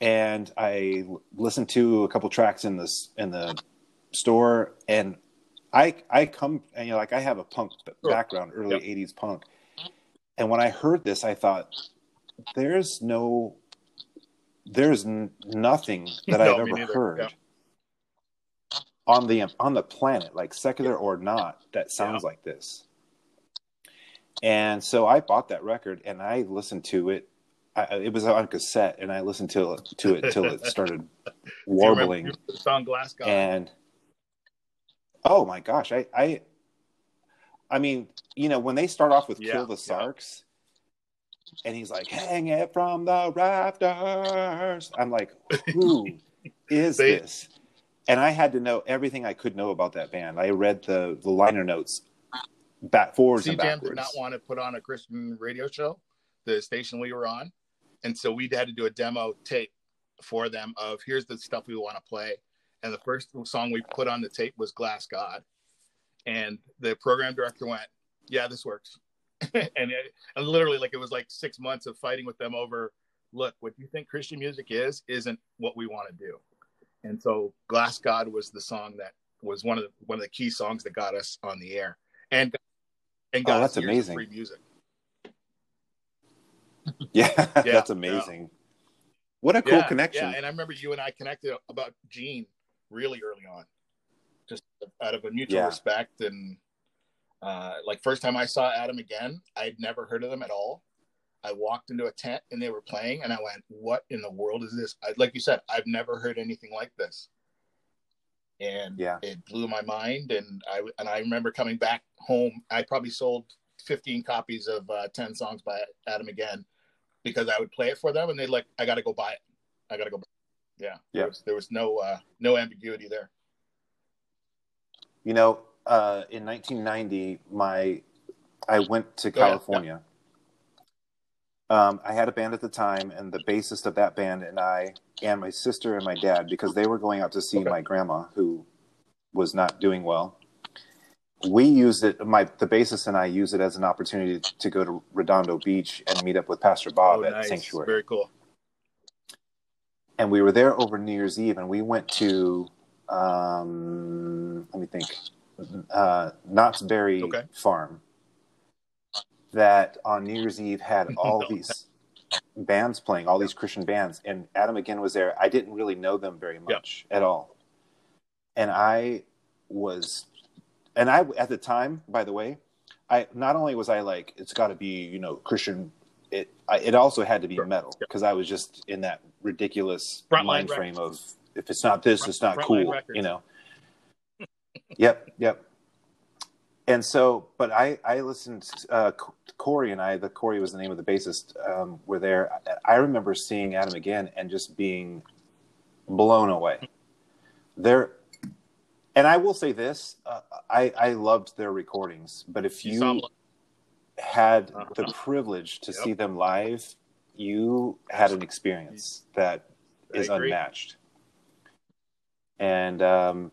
And I listened to a couple tracks in this in the store and I I come and you know like I have a punk background, early Yep. 80s punk. And when I heard this I thought there's no there's n- nothing (laughs) that No, I've ever neither. heard Yeah. on the on the planet, like secular or not, that sounds like this. And so I bought that record and I listened to it. I, it was on cassette, and I listened to it to it till it (laughs) started warbling. song Glass God? And oh my gosh, I I I mean, you know, when they start off with Yeah, "Kill the yeah. Sarks," and he's like, "Hang it from the rafters," I'm like, who (laughs) is They- this? And I had to know everything I could know about that band. I read the the liner notes back forwards and CJAM backwards. did not want to put on a Christian radio show, the station we were on. And so we had to do a demo tape for them of here's the stuff we want to play. And the first song we put on the tape was Glass God. And the program director went, Yeah, this works. (laughs) and, it, and literally, like, it was like six months of fighting with them over look, what you think Christian music is, isn't what we want to do. And so Glass God was the song that was one of the one of the key songs that got us on the air. And and Oh, got that's years of amazing. free music. (laughs) Yeah, Yeah, that's amazing. What a cool yeah, connection. Yeah, and I remember you and I connected about Gene really early on, just out of a mutual Yeah. respect. And uh, like first time I saw Adam again, I'd never heard of them at all. I walked into a tent and they were playing, and I went, "What in the world is this?" I, like you said, I've never heard anything like this, and Yeah. it blew my mind. And I and I remember coming back home. I probably sold 15 copies of uh, 10 songs by Adam again because I would play it for them, and they'd like, "I got to go buy it. I got to go." Buy it. Yeah, Yeah. There was, there was no uh, no ambiguity there. You know, uh, in 1990, my I went to yeah, California. Um, I had a band at the time, and the bassist of that band and I, and my sister and my dad, because they were going out to see Okay. my grandma who was not doing well. We used it. My the bassist and I used it as an opportunity to go to Redondo Beach and meet up with Pastor Bob oh, at nice. Sanctuary. Very cool. And we were there over New Year's Eve, and we went to um, let me think, uh, Knott's Berry Okay. Farm. That on New Year's Eve had (laughs) all No. these bands playing, all these Christian bands, and Adam again was there. I didn't really know them very much at all, and I was, and I at the time, by the way, I not only was I like it's got to be you know Christian. It I, it also had to be Sure. metal because I was just in that ridiculous Frontline mind frame of if it's not this, Front- it's not cool, Records. you know. (laughs) yep, yep. And so, but I I listened. Uh, Corey and I, the Corey was the name of the bassist, um, were there. I, I remember seeing Adam again and just being blown away. There, and I will say this: uh, I I loved their recordings, but if You you, had Uh-huh. the privilege to Yep. see them live, you had an experience that is unmatched. And um,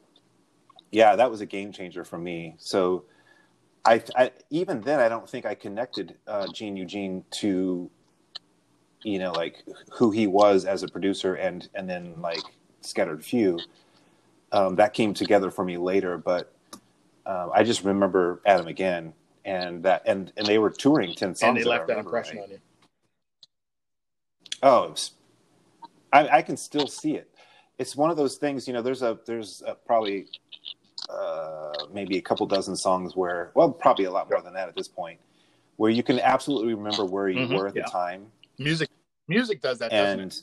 yeah, that was a game changer for me. So I, I even then I don't think I connected uh, Gene Eugene to you know like who he was as a producer and and then like Scattered Few. Um, that came together for me later, but um, I just remember Adam again and that and and they were touring ten songs. and they left that impression right? on you. Oh, was, I, I can still see it. It's one of those things, you know. There's a there's a, probably uh, maybe a couple dozen songs where, well, probably a lot more than that at this point, where you can absolutely remember where you Mhm, were at yeah. the time. Music, music does that, doesn't And it?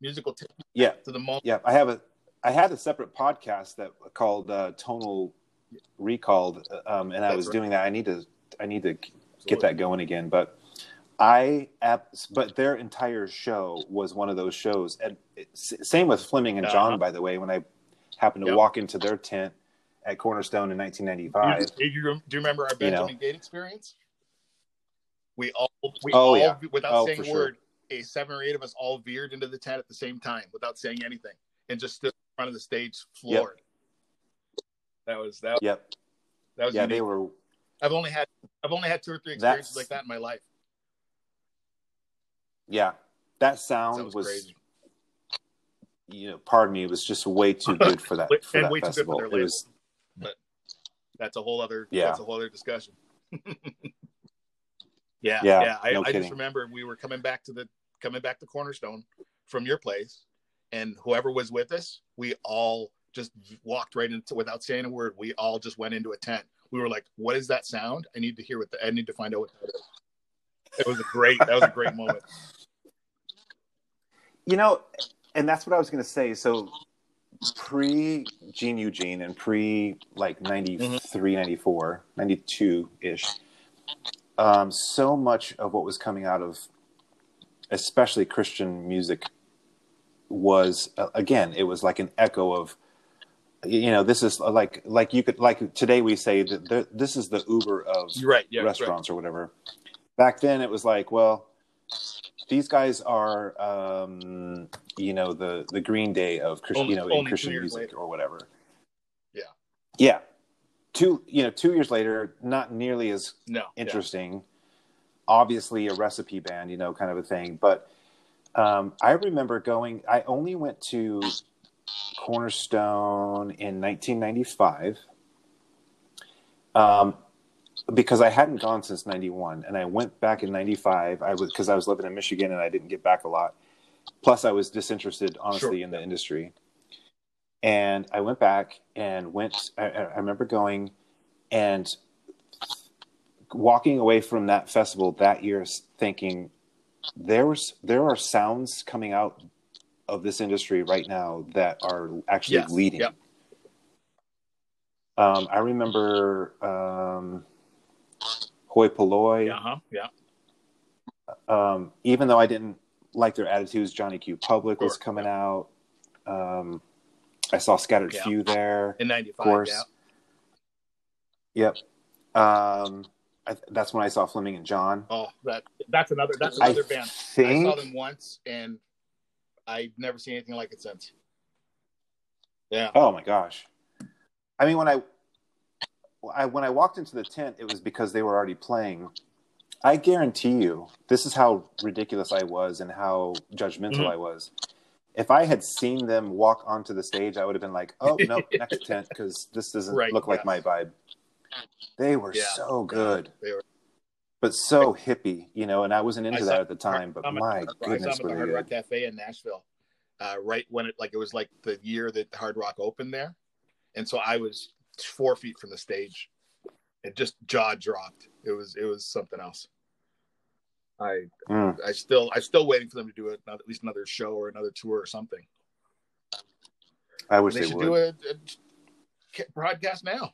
Musical you yeah, to the moment. yeah, I have a, I had a separate podcast that called uh, Tonal Recalled, um, and I was right. doing that. I need to, I need to get that going again. But I, but their entire show was one of those shows, and same with Fleming and John, Uh-huh. by the way. When I happened to Yep. walk into their tent at Cornerstone in 1995, Do you, do you remember our You know. Benjamin Gate experience? We all, we Oh, all, yeah. without Oh, saying a sure. word, a seven or eight of us all veered into the tent at the same time without saying anything, and just stood in front of the stage floored. That was that. yep, That was yeah, unique. they were. I've only had I've only had two or three experiences like that in my life. Yeah, that sound was, was, crazy. you know, pardon me, it was just way too good for that (laughs) for And that way too good for festival. their label. was, That's a whole other. Yeah. That's a whole other discussion. (laughs) yeah, Yeah, yeah. I, no I just remember we were coming back to the coming back to Cornerstone from your place, and whoever was with us, we all just walked right into without saying a word. We all just went into a tent. We were like, "What is that sound? I need to hear what. The, I need to find out what that is." It was a great. That was a great moment. (laughs) you know, and that's what I was going to say. So pre Gene Eugene and pre like 93, 94, 92 ish, um, so much of what was coming out of especially Christian music was, uh, again, it was like an echo of, you know, this is like, like you could, like today we say that the, this is the Uber of right. Yeah, that's right. restaurants or whatever. Back then, it was like, well, these guys are, um, you know, the the Green Day of Christian, Only- you know, in Christian music later. or whatever. Yeah. yeah. Two, you know, two years later, not nearly as No. yeah. interesting. Obviously, a recipe band, you know, kind of a thing. But um, I remember going. I only went to Cornerstone in 1995 um, because I hadn't gone since '91, and I went back in '95. I was because I was living in Michigan and I didn't get back a lot. Plus, I was disinterested, honestly, Sure. in the industry. And I went back and went. I, I I remember going and walking away from that festival that year, thinking there was there are sounds coming out of this industry right now that are actually Yes. leading. Yep. Um, I remember um, Hoi Polloi. Yeah. Uh-huh. Yeah. Um, even though I didn't like their attitudes, Johnny Q Public was coming out. Um, I saw Scattered Yeah. Few there. In '95. Of course. Yeah. Yep. Um, I, that's when I saw Fleming and John. Oh, that that's another that's I another band. think I saw them once, and I've never seen anything like it since. Yeah. Oh my gosh! I mean, when I, I when I walked into the tent, it was because they were already playing. I guarantee you, this is how ridiculous I was and how judgmental Mhm. I was. If I had seen them walk onto the stage, I would have been like, "Oh (laughs) no, next tent," because this doesn't Right, look like my vibe. They were Yeah. so good, They were. but so hippie, you know. And I wasn't into I that at the time, but I'm my I saw goodness, them were at the Hard Rock. Cafe in Nashville, uh, right when it like it was like the year that Hard Rock opened there, and so I was four feet from the stage, and just jaw dropped. It was it was something else. I Mm. I still I'm still waiting for them to do it at least another show or another tour or something. I wish They, they, should would. do a, a broadcast now.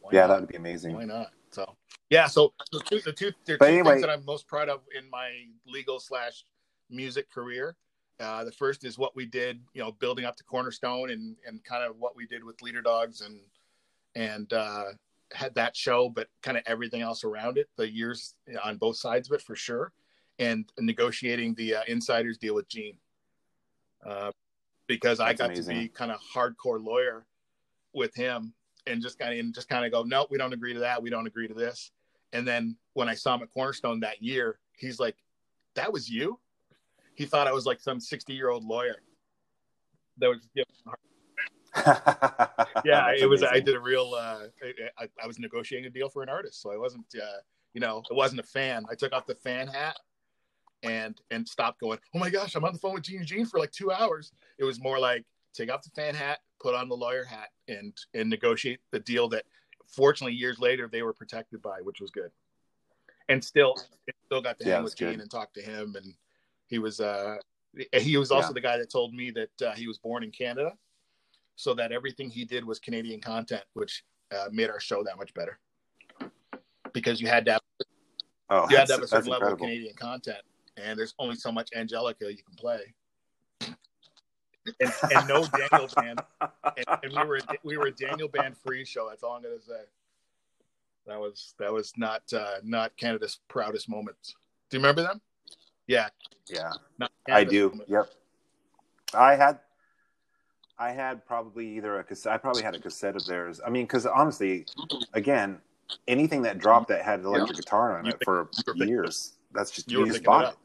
Why yeah, not? that would be amazing. Why not? So yeah, so the two the two two anyway- things that I'm most proud of in my legal slash music career. Uh, the first is what we did, you know, building up to Cornerstone and and kind of what we did with Leaderdogs and and uh, had that show, but kind of everything else around it. The years on both sides of it for sure, and negotiating the uh, Insyderz deal with Gene, uh, because I got amazing. to be kind of hardcore lawyer with him and just kind of and just kind of go, no, we don't agree to that. We don't agree to this. And then when I saw him at Cornerstone that year, he's like, that was you. He thought I was like some 60 year old lawyer. That was (laughs) yeah, yeah it was. I did a real. Uh, I, I was negotiating a deal for an artist, so I wasn't. Uh, you know, it wasn't a fan. I took off the fan hat and and stopped going. Oh my gosh, I'm on the phone with Gene Gene for like two hours. It was more like take off the fan hat, put on the lawyer hat, and and negotiate the deal that, fortunately, years later they were protected by, which was good. And still, still got to Yeah, hang with Gene and talk to him, and he was uh he was also Yeah. the guy that told me that uh, he was born in Canada, so that everything he did was Canadian content, which uh, made our show that much better. Because you had to have Oh, you had to have a certain level of. Canadian content, and there's only so much Angelica you can play. And, and no (laughs) Daniel band, and, and we were we were a Daniel band free show. That's all I'm gonna say. That was that was not uh, not Canada's proudest moments. Do you remember them? Yeah, Yeah, I do. Yep. I had, I had probably either a cassette. I probably had a cassette of theirs. I mean, because honestly, again, anything that dropped that had an electric guitar on You it for you were picking- years, that's just you you, just bought it.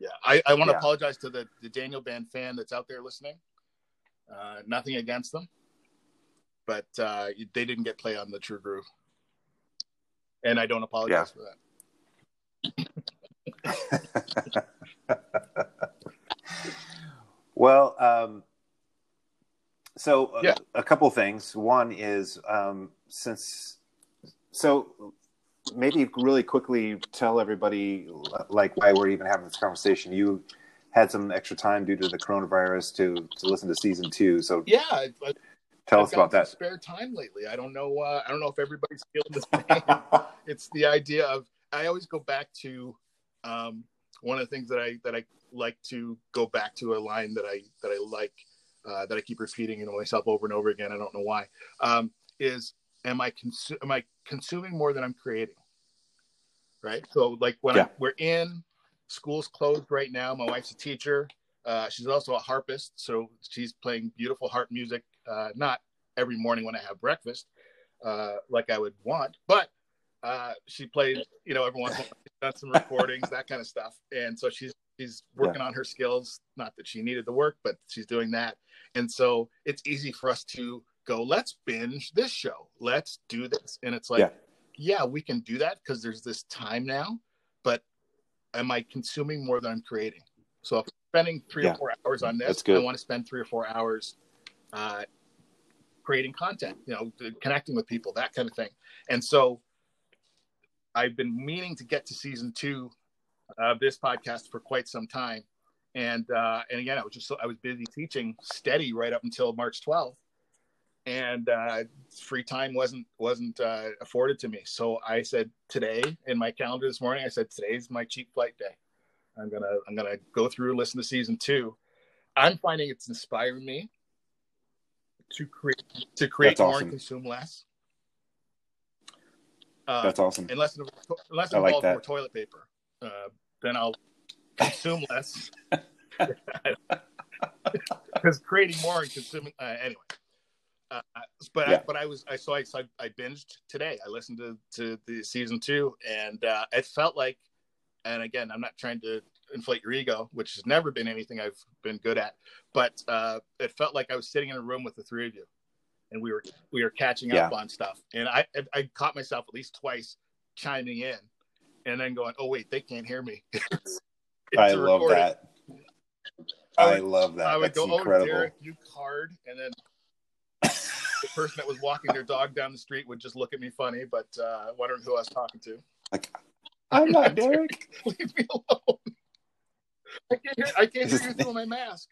Yeah, I, I want to Yeah. apologize to the, the Daniel Band fan that's out there listening. Uh, nothing against them, but uh, they didn't get play on the True Groove, and I don't apologize for that. (laughs) well, um, so uh, Yeah. a couple things. One is um, since so maybe really quickly tell everybody like why we're even having this conversation. You had some extra time due to the coronavirus to to listen to season two. So Yeah, I, I, tell I've us about that. Spare time lately. I don't know. Uh, I don't know if everybody's feeling the (laughs) same. it's the idea of I always go back to um, one of the things that I that I like to go back to a line that I that I like uh, that I keep repeating to myself over and over again. I don't know why. Um, is am I consu- am I consuming more than I'm creating? Right. So like when Yeah. I, we're in school's closed right now. My wife's a teacher. Uh, she's also a harpist, so she's playing beautiful harp music. Uh, not every morning when I have breakfast, uh, like I would want, but uh, she played, you know, every once in a while, done some recordings, that kind of stuff. And so she's she's working on her skills. Not that she needed the work, but she's doing that. And so it's easy for us to go, let's binge this show, let's do this. And it's like, Yeah. yeah, we can do that because there's this time now, but am I consuming more than I'm creating? So if I'm spending three Yeah. or four hours on this. I want to spend three or four hours uh, creating content, you know, connecting with people, that kind of thing. And so I've been meaning to get to season two of this podcast for quite some time. And uh, and again, I was just so I was busy teaching steady right up until March 12th, and uh, free time wasn't wasn't uh, afforded to me. So I said today in my calendar this morning, I said today's my cheap flight day. I'm gonna I'm gonna go through and listen to season two. I'm finding it's inspiring me to create to create That's more awesome. and consume less. Uh, That's awesome. unless it, unless it I like involves that. more toilet paper, uh, then I'll (laughs) consume less. (laughs) Because creating more and consuming uh, anyway. Uh, but I, but I was I so I, so I binged today. I listened to to the season two, and uh, it felt like, and again, I'm not trying to inflate your ego, which has never been anything I've been good at, but uh, it felt like I was sitting in a room with the three of you, and we were we were catching up on stuff, and I I, I caught myself at least twice chiming in, and then going, oh wait, they can't hear me. (laughs) I love recorded. that. I I would- love that. I would That's go, incredible. oh, Derek, you card. And then the person that was walking their dog down the street would just look at me funny, but uh, wondering who I was talking to. Like, I'm not (laughs) Derek. Leave me alone. I can't hear, I can't hear you through my mask.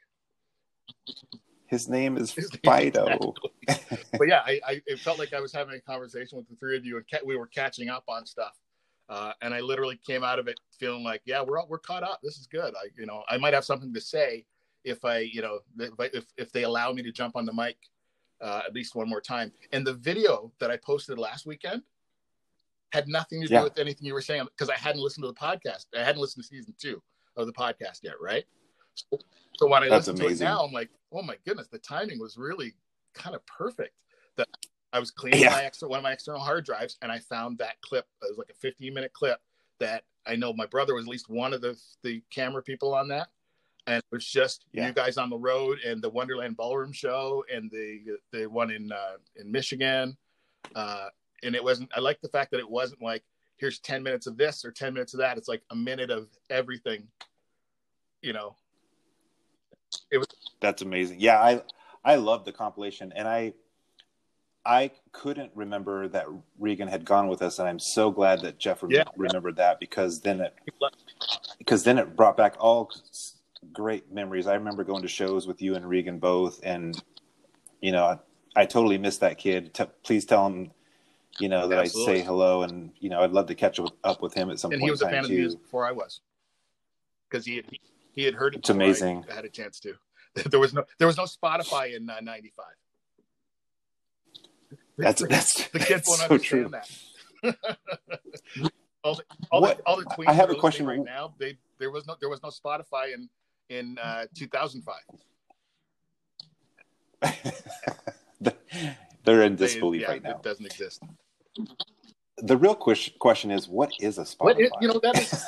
His name is His name- Fido. But yeah, I, I it felt like I was having a conversation with the three of you, and we were catching up on stuff. Uh, and I literally came out of it feeling like, yeah, we're all, we're caught up. This is good. I, you know, I might have something to say if I, you know, if if, if they allow me to jump on the mic uh, at least one more time. And the video that I posted last weekend had nothing to do Yeah. with anything you were saying because I hadn't listened to the podcast. I hadn't listened to season two of the podcast yet, right? So, so when I That's listen amazing. to it now, I'm like, oh my goodness, the timing was really kind of perfect. That I was cleaning Yeah. my extra one of my external hard drives, and I found that clip. It was like a 15 minute clip that I know my brother was at least one of the the camera people on that, and it was just Yeah. you guys on the road and the Wonderland Ballroom show and the the one in uh, in Michigan, uh, and it wasn't. I like the fact that it wasn't like here's 10 minutes of this or 10 minutes of that. It's like a minute of everything, you know. It was That's amazing. Yeah, I I love the compilation, and I I couldn't remember that Regan had gone with us, and I'm so glad that Jeff Yeah. remembered that because then it because then it brought back all great memories. I remember going to shows with you and Regan both, and you know, I, I totally miss that kid. T- please tell him, you know, that Absolutely. I say hello, and you know, I'd love to catch up- up with him at some and point he was a fan time of the music before I was, because he he, he had heard it. It's amazing. I had a chance to. (laughs) There was no there was no Spotify in uh, '95. That's that's, the kids that's won't so understand true. that. (laughs) all the all What- the all the tweens I have a question. right now. They there was no there was no Spotify in in uh, 2005. (laughs) They're in They- disbelief yeah, right now. It doesn't exist. The real question question is, what is a Spotify? Is, you know that is.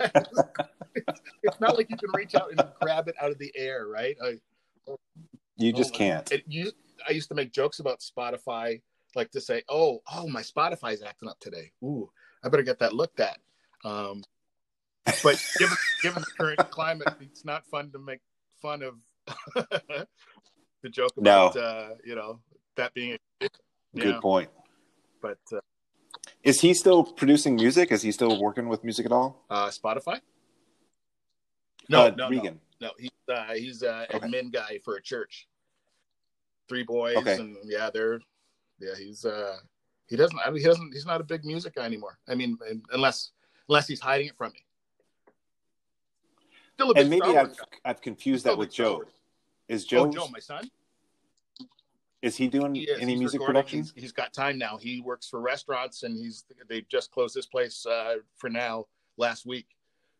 (laughs) it's not like you can reach out and grab it out of the air, right? I, you just Oh, can't. it used, I used to make jokes about Spotify, like to say, "Oh, oh, my Spotify's acting up today. Ooh, I better get that looked at." Um, but given given the current climate, it's not fun to make fun of (laughs) the joke No. about uh, you know that being a Good point. but uh, Is he still producing music? Is he still working with music at all? uh, Spotify. No, Uh, no, no, Regan. no. He's uh, he's uh, Okay. admin guy for a church. Three boys, Okay. and yeah, they're yeah. He's uh, he doesn't. I mean, he doesn't. He's not a big music guy anymore. I mean, unless unless he's hiding it from me. Still a big And maybe I've guy. I've confused that with Joe. Is Joe, Oh, Joe, my son. Is he doing He is. any He's music recording. production? He's, he's got time now. He works for restaurants, and he's they just closed this place uh, for now last week.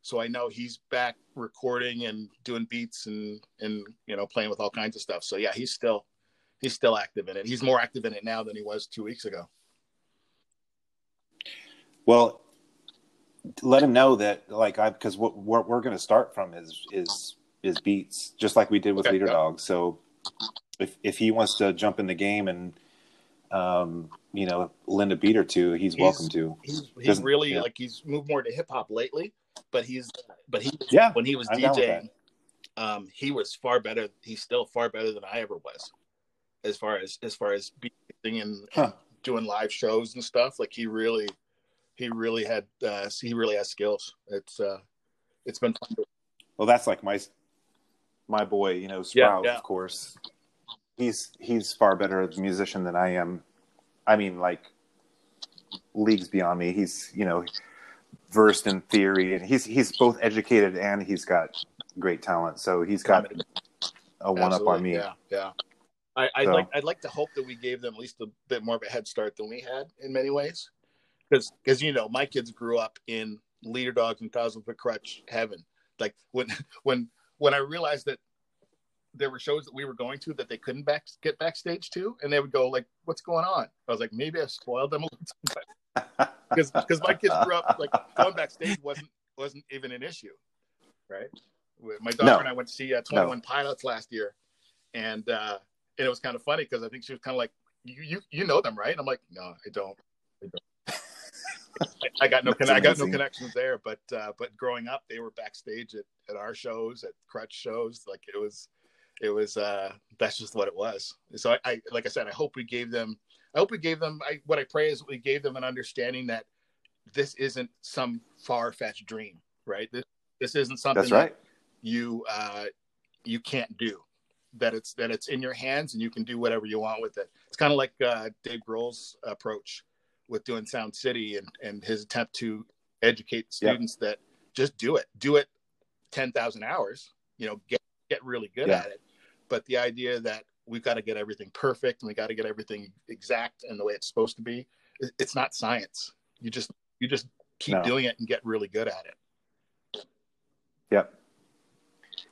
So I know he's back recording and doing beats and and you know playing with all kinds of stuff. So yeah, he's still he's still active in it. He's more active in it now than he was two weeks ago. Well, let him know that like I because what we're, we're going to start from is is is beats just like we did with Okay, Leader yeah. Dog. So if if he wants to jump in the game and um you know lend a beat or two, he's, He's- welcome to. He's he's really yeah. like he's moved more to hip hop lately, but he's but he Yeah, when he was I'm DJing, um, he was far better. He's still far better than I ever was, as far as as far as beating and, Huh. and doing live shows and stuff. Like he really, he really had uh, he really has skills. It's uh, it's been fun. To, Well, that's like my my boy, you know, Yeah, Sprout, yeah. of course. He's he's far better as a musician than I am. I mean, like leagues beyond me. He's you know versed in theory, and he's he's both educated and he's got great talent. So he's got a one up on me. Yeah, yeah. I, I'd So- like I'd like to hope that we gave them at least a bit more of a head start than we had in many ways, because because you know my kids grew up in Leaderdogs and thousand foot crutch heaven. Like when (laughs) when when I realized that there were shows that we were going to that they couldn't back get backstage to, and they would go like, "What's going on?" I was like, "Maybe I spoiled them a little because (laughs) because my kids grew up like going backstage wasn't wasn't even an issue, right? My daughter No. and I went to see uh, Twenty One Pilots last year, and uh, and it was kind of funny because I think she was kind of like, "You you you know them, right?" I'm like, "No, I don't." I, don't. I, I got no con- I got no connections there, but uh, but growing up, they were backstage at, at our shows, at Crutch shows. Like it was, it was. uh That's just what it was. So I, I like I said, I hope we gave them. I hope we gave them. I, what I pray is we gave them an understanding that this isn't some far fetched dream, right? This this isn't something That's right. that you uh, you can't do. That it's that it's in your hands and you can do whatever you want with it. It's kind of like uh, Dave Grohl's approach with doing Sound City and and his attempt to educate students that just do it, do it ten thousand hours. You know, get get really good Yeah. at it. But the idea that we've got to get everything perfect and we got to get everything exact and the way it's supposed to be it's not science. You just you just keep No. doing it and get really good at it. Yep.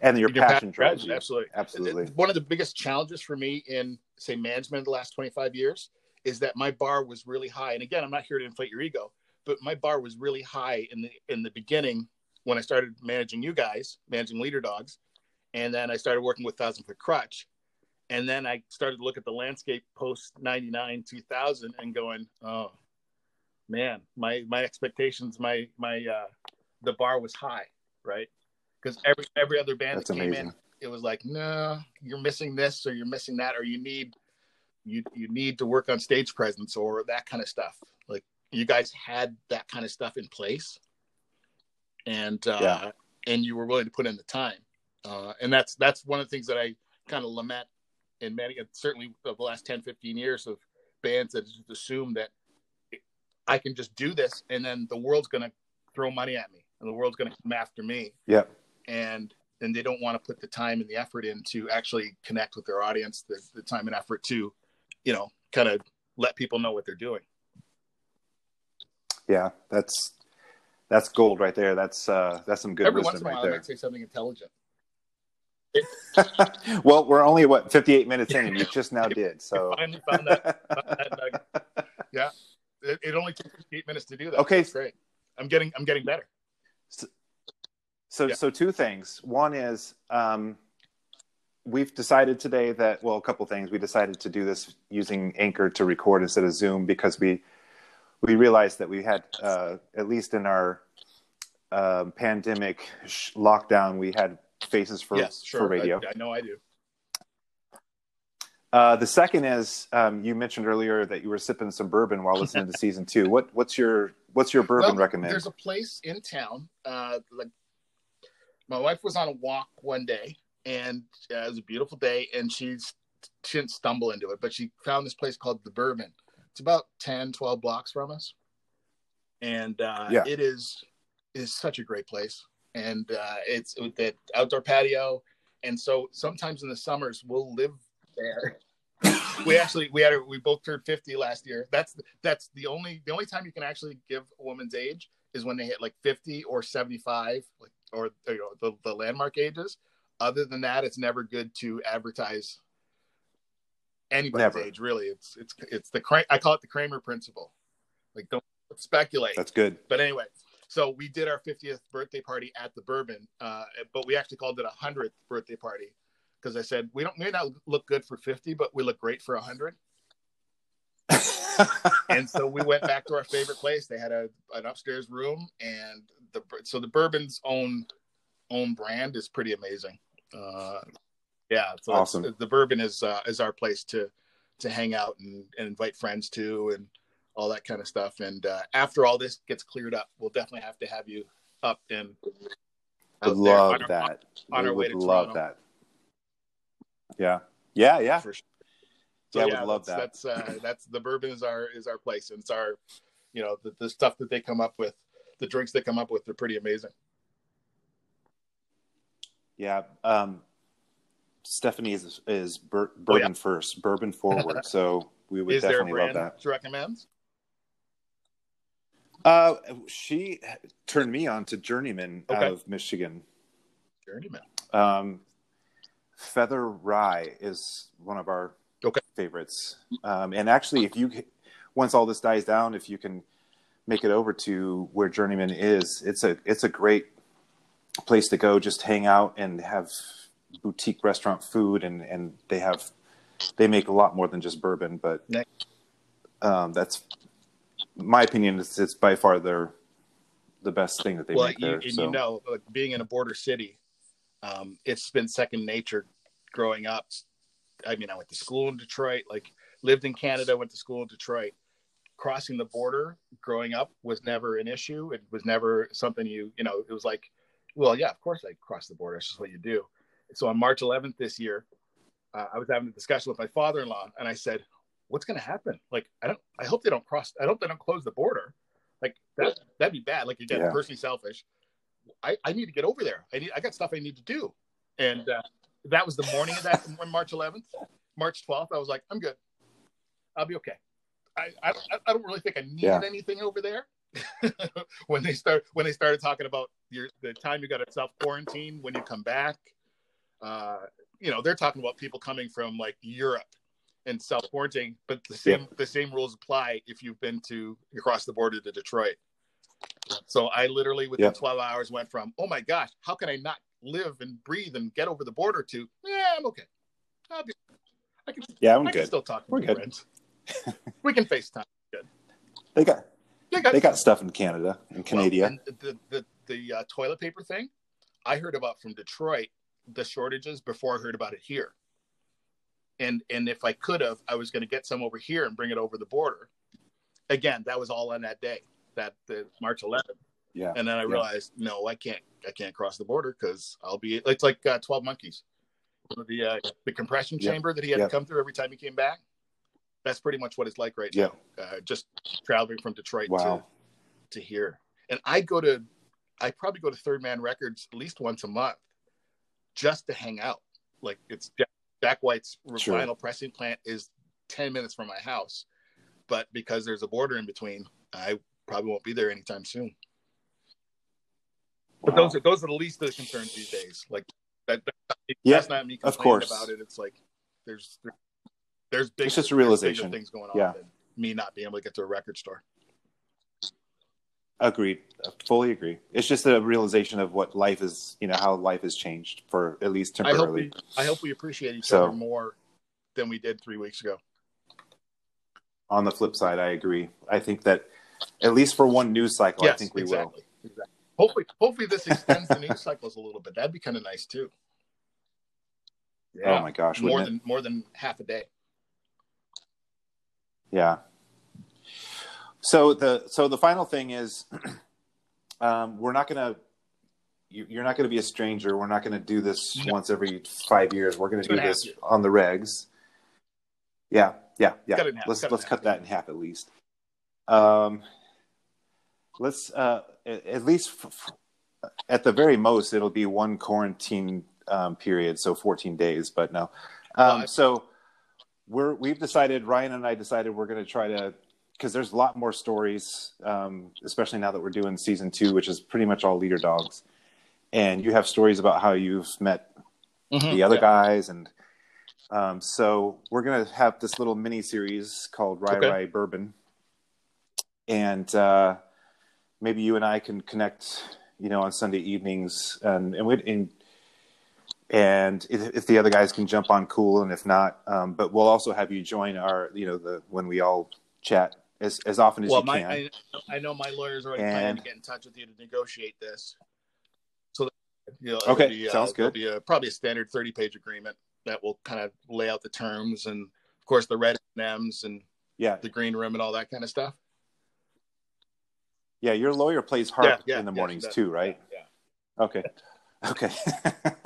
And your, Your passion drives you. absolutely. Absolutely. One of the biggest challenges for me in say management the last 25 years is that my bar was really high. And again, I'm not here to inflate your ego, but my bar was really high in the in the beginning when I started managing you guys, managing Leaderdogs, and then I started working with Thousand Foot Crutch. And then I started to look at the landscape post 99, 2000 and going, oh man, my my expectations, my my uh the bar was high, right? Because every every other band That's that came amazing. in it was like, no, you're missing this or you're missing that, or you need you you need to work on stage presence or that kind of stuff. Like you guys had that kind of stuff in place, and uh, Yeah. and you were willing to put in the time, uh, and that's that's one of the things that I kind of lament in many, certainly of the last 10, 15 years of bands that just assume that I can just do this, and then the world's going to throw money at me, and the world's going to come after me, Yep. and and they don't want to put the time and the effort in to actually connect with their audience, the, the time and effort to, you know, kind of let people know what they're doing. Yeah. That's that's gold right there. That's uh, that's some good Every once in a while, right I there. might say something intelligent. (laughs) well, we're only what 58 minutes in, and you just now (laughs) did. So Finally found that. that (laughs) yeah, it, it only took 58 minutes to do that. Okay. That's great. I'm getting I'm getting better. So, Yeah. so two things. One is um, we've decided today that well, a couple things. We decided to do this using Anchor to record instead of Zoom because we we realized that we had uh, at least in our um, pandemic sh- lockdown, we had faces for yes, sure. for radio. I, I know I do. Uh, the second is um, you mentioned earlier that you were sipping some bourbon while listening to (laughs) season two. What what's your what's your bourbon Well, recommend? There's a place in town. Uh, like my wife was on a walk one day, and uh, it was a beautiful day, and she's she didn't stumble into it, but she found this place called the Bourbon. It's about 10, 12 blocks from us, and uh, Yeah. it is is such a great place, and uh, it's with that outdoor patio, and so sometimes in the summers we'll live there. (coughs) we actually we had a, we both turned 50 last year. That's that's the only the only time you can actually give a woman's age is when they hit like 50 or 75 like or you know the, the landmark ages. Other than that it's never good to advertise anybody's Never. age really. It's it's it's the i call it the kramer principle. Like don't speculate. That's good. but anyway so we did our 50th birthday party at the bourbon uh, but we actually called it a 100th birthday party because i said we don't may not look good for 50 but we look great for 100 (laughs) and so we went back to our favorite place. They had a an upstairs room, and the so the bourbon's own own brand is pretty amazing. Uh, yeah, so Awesome. the bourbon is uh, is our place to to hang out and, and invite friends to, and all that kind of stuff. And uh, after all this gets cleared up, we'll definitely have to have you up and would out there love on our- that. on we our way would to love Toronto. that. Yeah. Yeah, yeah. for sure. Yeah, I would love that. that's, That's uh, that's the bourbon is our is our place, and it's our, you know, the, the stuff that they come up with, the drinks they come up with, they're pretty amazing. Yeah. Um, Stephanie is is bur- Oh, yeah. bourbon first, bourbon forward. (laughs) So we would is definitely love that. to recommend? Uh, she turned me on to Journeyman Okay. out of Michigan. Journeyman. Um, Feather Rye is one of our Okay. favorites. Um, and actually, if you once all this dies down, if you can make it over to where Journeyman is, it's a it's a great place to go. Just hang out and have boutique restaurant food, and and they have they make a lot more than just bourbon, but um, that's my opinion. is it's by far their the best thing that they well, make you, there. and so. you know, like being in a border city, um, it's been second nature growing up. I mean, I went to school in Detroit, like lived in Canada, went to school in Detroit. Crossing the border growing up was never an issue. It was never something you, you know, it was like, well, yeah, of course I cross the border. It's just what you do. So on March 11th this year, uh, I was having a discussion with my father-in-law, and I said, "What's going to happen? Like, I don't. I hope they don't cross. I hope they don't close the border. Like that. That'd be bad. Like again, Yeah. personally selfish. I, I need to get over there. I need. I got stuff I need to do. And uh, that was the morning of that (laughs) when March 11th, March 12th. I was like, I'm good. I'll be okay. I I, I don't really think I needed Yeah. anything over there. (laughs) when they start when they started talking about your the time you got to self quarantine when you come back, uh, you know they're talking about people coming from like Europe and self quarantining, but the same the same rules apply if you've been to across the border to Detroit. So I literally within Yep. 12 hours went from oh my gosh, how can I not live and breathe and get over the border to yeah I'm okay. I'll be I can yeah, I'm I can good. still talk to We're good. friends. we can FaceTime. They got They got, they got stuff in Canada and Canada. Well, the the the uh, toilet paper thing, I heard about from Detroit. the shortages before I heard about it here. And and if I could have, I was going to get some over here and bring it over the border. Again, that was all on that day, that the March 11th. Yeah. And then I Yeah. realized, no, I can't, I can't cross the border because I'll be. It's like uh, Twelve Monkeys, the uh, the compression chamber that he had to come through every time he came back. That's pretty much what it's like right now. Uh, just traveling from Detroit Wow. to to here, and I go to, I probably go to Third Man Records at least once a month, just to hang out. Like it's Jack, White's Sure. vinyl pressing plant is ten minutes from my house, but because there's a border in between, I probably won't be there anytime soon. But Wow. those are those are the least of the concerns these days. Like that, that Yeah, that's not me of complaining course. about it. It's like there's there's big It's just a realization. things going on Yeah. than me not being able to get to a record store. Agreed. I fully agree. It's just a realization of what life is, you know, how life has changed for at least I hope temporarily. we I hope we appreciate each So- other more than we did three weeks ago. On the flip side, I agree. I think that at least for one news cycle, I think we exactly. Exactly. Hopefully, hopefully this extends the news (laughs) cycles a little bit. That'd be kind of nice too. will. Oh my gosh, more wouldn't it? than more than half a day. Yeah. So the so the final thing is, (clears throat) um, we're not gonna. You, you're not going to be a stranger. We're not going to do this No. once every five years. We're going to do and a half this years. on the regs. Yeah, yeah, yeah. Cut it in half, Let's cut let's cut that in half at least. Um, let's uh, at, at least f- f- at the very most, it'll be one quarantine um, period, so 14 days. But no, um, so we're we've decided. Ryan and I decided we're going to try to because there's a lot more stories, um, especially now that we're doing season two, which is pretty much all Leaderdogs. And you have stories about how you've met the other Yeah. guys, and um, so we're gonna have this little mini series called Rye Okay. Rye Bourbon, and uh, maybe you and I can connect, you know, on Sunday evenings, and and we and, and if, if the other guys can jump on, cool, and if not, um, but we'll also have you join our, you know, the when we all chat as as often as well, you my can. I, I know my lawyer's already planning to get in touch with you to negotiate this. So, you know, Okay, be, uh, sounds there'll good. Be a, probably a standard thirty-page agreement that will kind of lay out the terms and, of course, the red M's and yeah, the green room and all that kind of stuff. yeah. Your lawyer plays harp Yeah, yeah, in the mornings that- too, right? Yeah. Okay. (laughs) Okay. (laughs)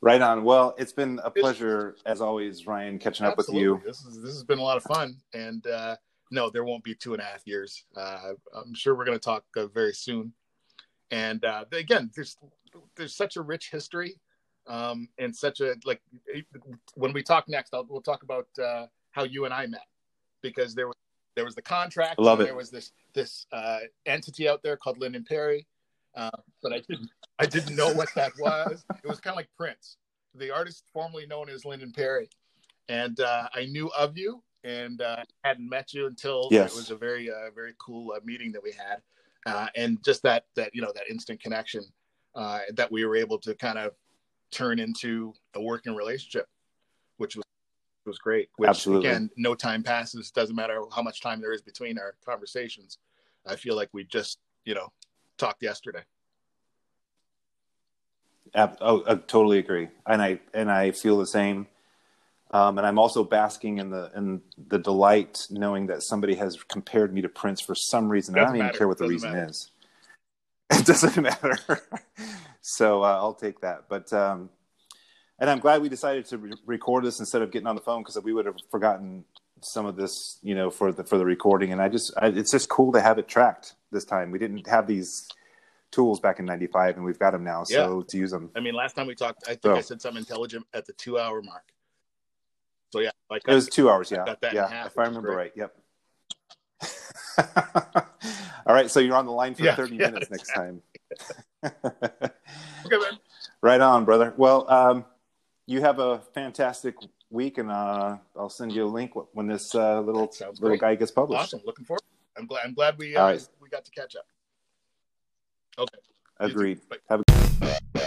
right on. Well, it's been a pleasure as always, Ryan, catching up with you. This is this has been a lot of fun, and uh, no, there won't be two and a half years. Uh, I'm sure we're going to talk uh, very soon. And uh, again, there's there's such a rich history, um, and such a like when we talk next, I'll, we'll talk about uh, how you and I met because there was there was the contract. Love and it. There was this this uh, entity out there called Lyndon Perry, uh, but I didn't I didn't know what that was. It was kind of like Prince, the artist formerly known as Lyndon Perry, and uh, I knew of you and uh, hadn't met you until Yes. it was a very uh, very cool uh, meeting that we had, uh, and just that that you know that instant connection uh, that we were able to kind of turn into a working relationship, which was was great. Which Absolutely. again, no time passes. Doesn't matter how much time there is between our conversations. I feel like we just you know talked yesterday. Oh, I totally agree, and I and I feel the same. Um, and I'm also basking in the in the delight knowing that somebody has compared me to Prince for some reason. I don't even matter. care what the reason matter. is. (laughs) It doesn't matter. (laughs) so uh, I'll take that. But um, and I'm glad we decided to re- record this instead of getting on the phone because we would have forgotten some of this, you know, for the for the recording. And I just I, it's just cool to have it tracked this time. We didn't have these tools back in '95, and we've got them now. So to use them. I mean, last time we talked, I think So- I said something intelligent at the two hour mark. So yeah, like It was two hours, yeah. that in yeah, half, if I remember great. right. Yep. (laughs) All right, so you're on the line for Yeah, 30 yeah, minutes next time. (laughs) okay, man. right on, brother. Well, um, you have a fantastic week, and uh, I'll send you a link when this uh, little little great. guy gets published. Awesome. Looking forward. I'm glad. I'm glad we uh, right. we got to catch up. Okay. Agreed. Have a